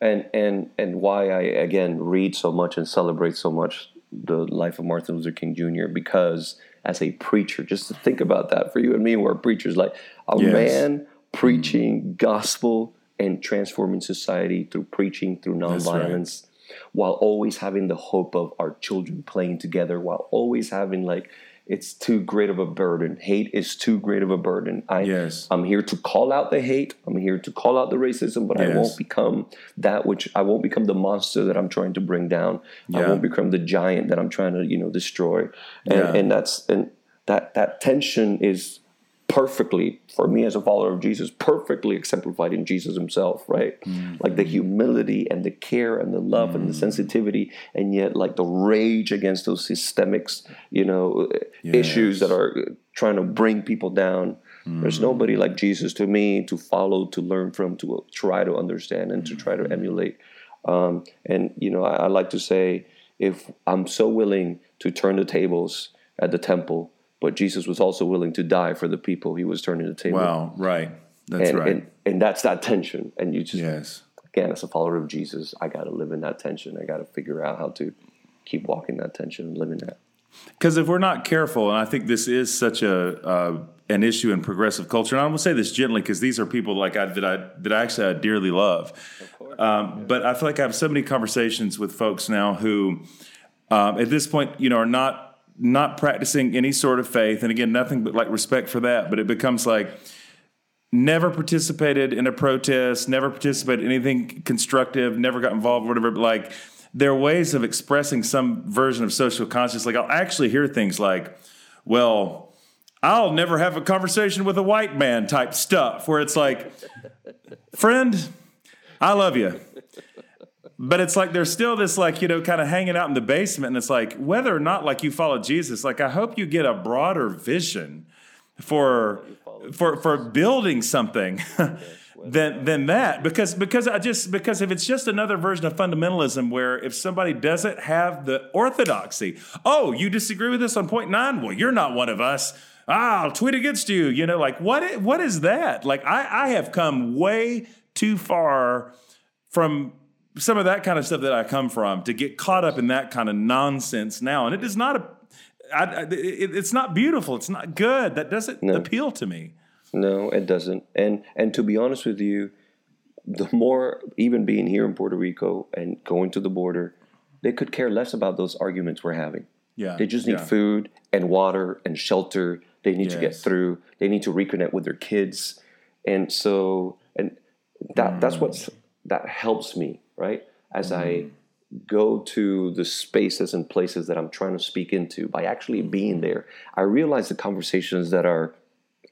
Speaker 2: and and and why i again read so much and celebrate so much the life of martin luther king jr because as a preacher just to think about that for you and me we're preachers like a
Speaker 1: Yes.
Speaker 2: man preaching gospel and transforming society through preaching through
Speaker 1: right.
Speaker 2: nonviolence while always having the hope of our children playing together while always having like it's too great of a burden. Hate is too great of a burden. I
Speaker 1: Yes.
Speaker 2: i'm here to call out the hate. I'm here to call out the racism but i won't become that which i won't become the monster that i'm trying to bring down. I won't become the giant that i'm trying to you know destroy. And,
Speaker 1: Yeah.
Speaker 2: and that's and that that tension is perfectly for me as a follower of jesus perfectly exemplified in jesus himself right?
Speaker 1: Mm-hmm.
Speaker 2: like the humility and the care and the love and the sensitivity and yet like the rage against those systemics you know issues that are trying to bring people down.
Speaker 1: Mm-hmm.
Speaker 2: there's nobody like jesus to me to follow to learn from to try to understand and to try to emulate. Um, and you know I, I like to say if i'm so willing to turn the tables at the temple but jesus was also willing to die for the people he was turning the table
Speaker 1: wow, right. That's
Speaker 2: and,
Speaker 1: right.
Speaker 2: and and that's that tension and you just
Speaker 1: yes.
Speaker 2: again as a follower of jesus i got to live in that tension i got to figure out how to keep walking that tension and living that
Speaker 1: Because if we're not careful, and I think this is such a uh, an issue in progressive culture, and I will say this gently because these are people like I that I that I actually I dearly love. Um, But I feel like I have so many conversations with folks now who, um, at this point, you know, are not not practicing any sort of faith, and again, nothing but like respect for that, but it becomes like never participated in a protest, never participated in anything constructive, never got involved, whatever. But like, there are ways of expressing some version of social consciousness. Like, I'll actually hear things like, well, I'll never have a conversation with a white man type stuff, where it's like, friend, I love you. But it's like there's still this like, you know, kind of hanging out in the basement. And it's like, whether or not like you follow Jesus, like I hope you get a broader vision for for for building something than than that because because I just because if it's just another version of fundamentalism where if somebody doesn't have the orthodoxy, oh, you disagree with us on point nine, well, you're not one of us. Ah, I'll tweet against you. You know, like what what is that? Like I I have come way too far from some of that kind of stuff that I come from to get caught up in that kind of nonsense now, and it is not a I, I, it, it's not beautiful. It's not good. That doesn't no. appeal to me.
Speaker 2: No, it doesn't. And and to be honest with you, the more even being here in Puerto Rico and going to the border, they could care less about those arguments we're having.
Speaker 1: Yeah.
Speaker 2: They just need
Speaker 1: yeah.
Speaker 2: food and water and shelter. They need yes. to get through. They need to reconnect with their kids. And so and that mm. that's what that helps me, right? As mm. I go to the spaces and places that I'm trying to speak into by actually being there, I realize the conversations that are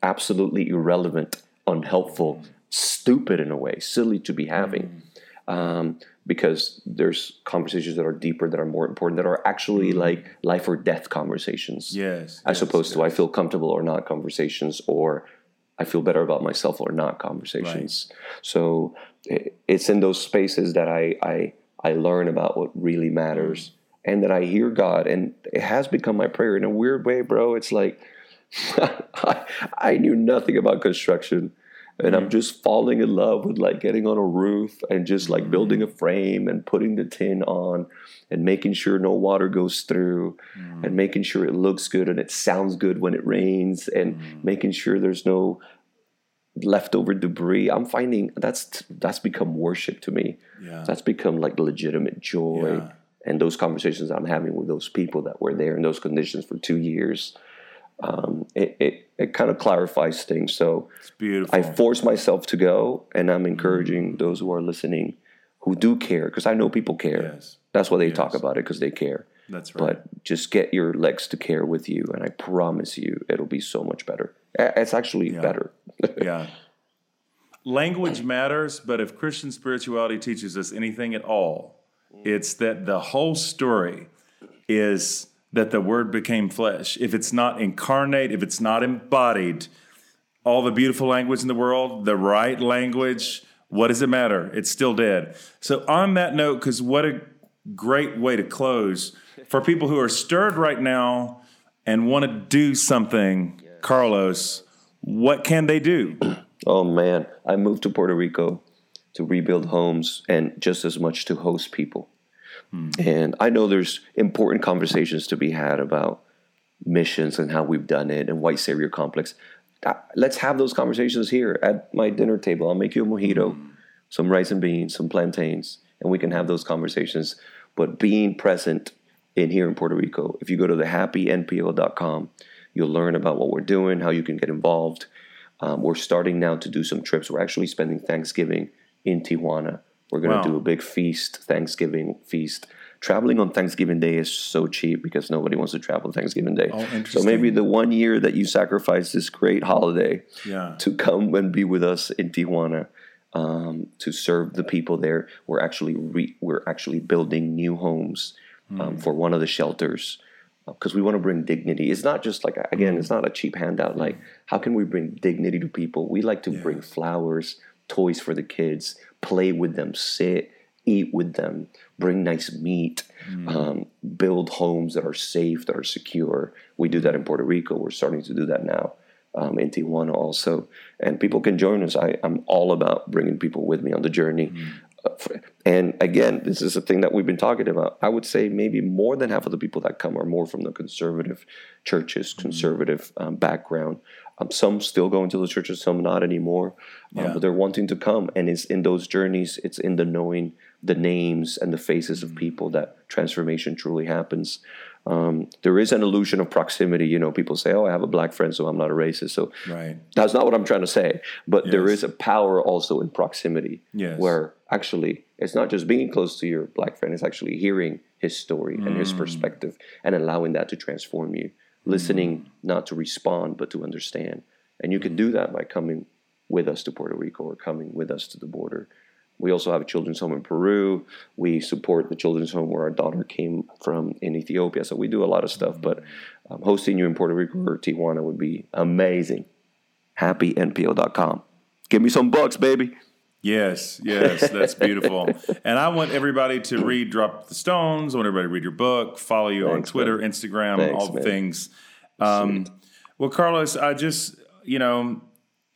Speaker 2: absolutely irrelevant, unhelpful, stupid in a way, silly to be having. Um, because there's conversations that are deeper, that are more important, that are actually mm-hmm. like life or death conversations.
Speaker 1: Yes.
Speaker 2: As
Speaker 1: yes,
Speaker 2: opposed
Speaker 1: yes.
Speaker 2: to I feel comfortable or not conversations, or I feel better about myself or not conversations. Right. So it's in those spaces that I, I I learn about what really matters mm. and that I hear God. And it has become my prayer in a weird way, bro. It's like I, I, knew nothing about construction. And I'm mm. just falling in love with like getting on a roof and just like building a mm. frame and putting the tin on and making sure no water goes through mm. and making sure it looks good and it sounds good when it rains and mm. making sure there's no leftover debris i'm finding that's that's become worship to me
Speaker 1: yeah.
Speaker 2: that's become like legitimate joy yeah. and those conversations i'm having with those people that were there in those conditions for two years um, it, it, it kind of clarifies things so
Speaker 1: it's beautiful
Speaker 2: i force myself to go and i'm encouraging mm-hmm. those who are listening who do care because i know people care
Speaker 1: yes.
Speaker 2: that's why they
Speaker 1: yes.
Speaker 2: talk about it because they care
Speaker 1: that's right
Speaker 2: but just get your legs to care with you and i promise you it'll be so much better it's actually
Speaker 1: yeah.
Speaker 2: better.
Speaker 1: yeah. Language matters, but if Christian spirituality teaches us anything at all, it's that the whole story is that the word became flesh. If it's not incarnate, if it's not embodied, all the beautiful language in the world, the right language, what does it matter? It's still dead. So, on that note, because what a great way to close for people who are stirred right now and want to do something Carlos, what can they do?
Speaker 2: Oh man, I moved to Puerto Rico to rebuild homes and just as much to host people. Hmm. And I know there's important conversations to be had about missions and how we've done it and white savior complex. Uh, let's have those conversations here at my dinner table. I'll make you a mojito, hmm. some rice and beans, some plantains, and we can have those conversations. But being present in here in Puerto Rico, if you go to the happynpo.com, You'll learn about what we're doing, how you can get involved. Um, we're starting now to do some trips. We're actually spending Thanksgiving in Tijuana. We're going to wow. do a big feast, Thanksgiving feast. Traveling on Thanksgiving Day is so cheap because nobody wants to travel Thanksgiving Day.
Speaker 1: Oh,
Speaker 2: so maybe the one year that you sacrifice this great holiday
Speaker 1: yeah.
Speaker 2: to come and be with us in Tijuana um, to serve the people there, we're actually re- we're actually building new homes um, mm. for one of the shelters because we want to bring dignity. It's not just like again, it's not a cheap handout. Like, how can we bring dignity to people? We like to yeah. bring flowers, toys for the kids, play with them, sit, eat with them, bring nice meat, mm. um, build homes that are safe, that are secure. We do that in Puerto Rico. We're starting to do that now. Um, in Tijuana also, and people can join us. I, am all about bringing people with me on the journey. Mm. And again, this is a thing that we've been talking about. I would say maybe more than half of the people that come are more from the conservative churches, mm-hmm. conservative um, background. Um, some still going to the churches, some not anymore. Um, yeah. But they're wanting to come, and it's in those journeys. It's in the knowing the names and the faces of mm-hmm. people that transformation truly happens. Um, there is an illusion of proximity. You know, people say, "Oh, I have a black friend, so I'm not a racist." So
Speaker 1: Right.
Speaker 2: that's not what I'm trying to say. But there
Speaker 1: Yes.
Speaker 2: is a power also in proximity,
Speaker 1: Yes.
Speaker 2: where actually it's not just being close to your black friend; it's actually hearing his story and
Speaker 1: Mm.
Speaker 2: his perspective, and allowing that to transform you. Listening not to respond, but to understand. And you can do that by coming with us to Puerto Rico or coming with us to the border. We also have a children's home in Peru. We support the children's home where our daughter came from in Ethiopia. So we do a lot of stuff. But um, hosting you in Puerto Rico or Tijuana would be amazing. HappyNPO.com. Give me some bucks, baby.
Speaker 1: Yes, yes, that's beautiful. and I want everybody to read Drop the Stones. I want everybody to read your book, follow you
Speaker 2: Thanks,
Speaker 1: on Twitter, Instagram,
Speaker 2: Thanks,
Speaker 1: all the
Speaker 2: man.
Speaker 1: things. Um, well, Carlos, I just, you know,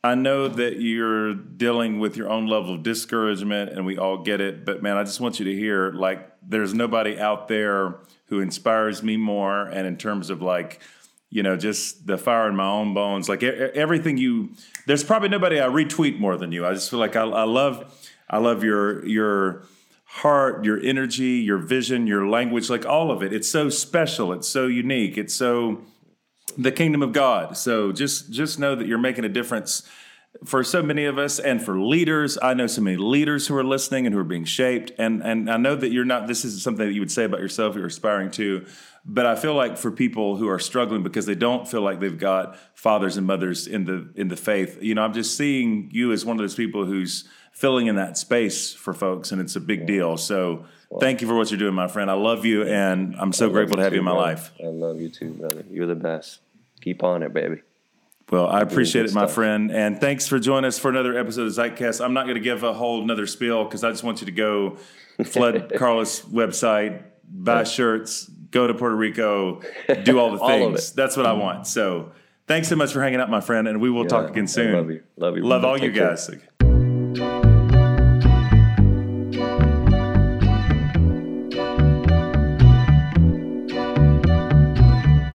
Speaker 1: I know that you're dealing with your own level of discouragement, and we all get it. But man, I just want you to hear like, there's nobody out there who inspires me more. And in terms of like, you know, just the fire in my own bones, like everything you, there's probably nobody I retweet more than you. I just feel like I, I love, I love your your heart, your energy, your vision, your language, like all of it. It's so special. It's so unique. It's so the kingdom of God. So just just know that you're making a difference for so many of us and for leaders. I know so many leaders who are listening and who are being shaped. And and I know that you're not this is something that you would say about yourself, you're aspiring to. But I feel like for people who are struggling because they don't feel like they've got fathers and mothers in the in the faith, you know, I'm just seeing you as one of those people who's filling in that space for folks and it's a big deal. So thank you for what you're doing, my friend. I love you and I'm so grateful to have you in my
Speaker 2: brother.
Speaker 1: life.
Speaker 2: I love you too, brother. You're the best. Keep on it, baby.
Speaker 1: Well, I appreciate it, my
Speaker 2: stuff.
Speaker 1: friend, and thanks for joining us for another episode of Zeitcast. I'm not going to give a whole another spiel because I just want you to go flood Carlos' website, buy shirts, go to Puerto Rico, do all the
Speaker 2: All
Speaker 1: things. That's what I want. So, thanks so much for hanging out, my friend, and we will talk
Speaker 2: Yeah,
Speaker 1: again
Speaker 2: I
Speaker 1: soon.
Speaker 2: love you. Love you.
Speaker 1: Love
Speaker 2: brother.
Speaker 1: all you
Speaker 2: Take care.
Speaker 1: guys.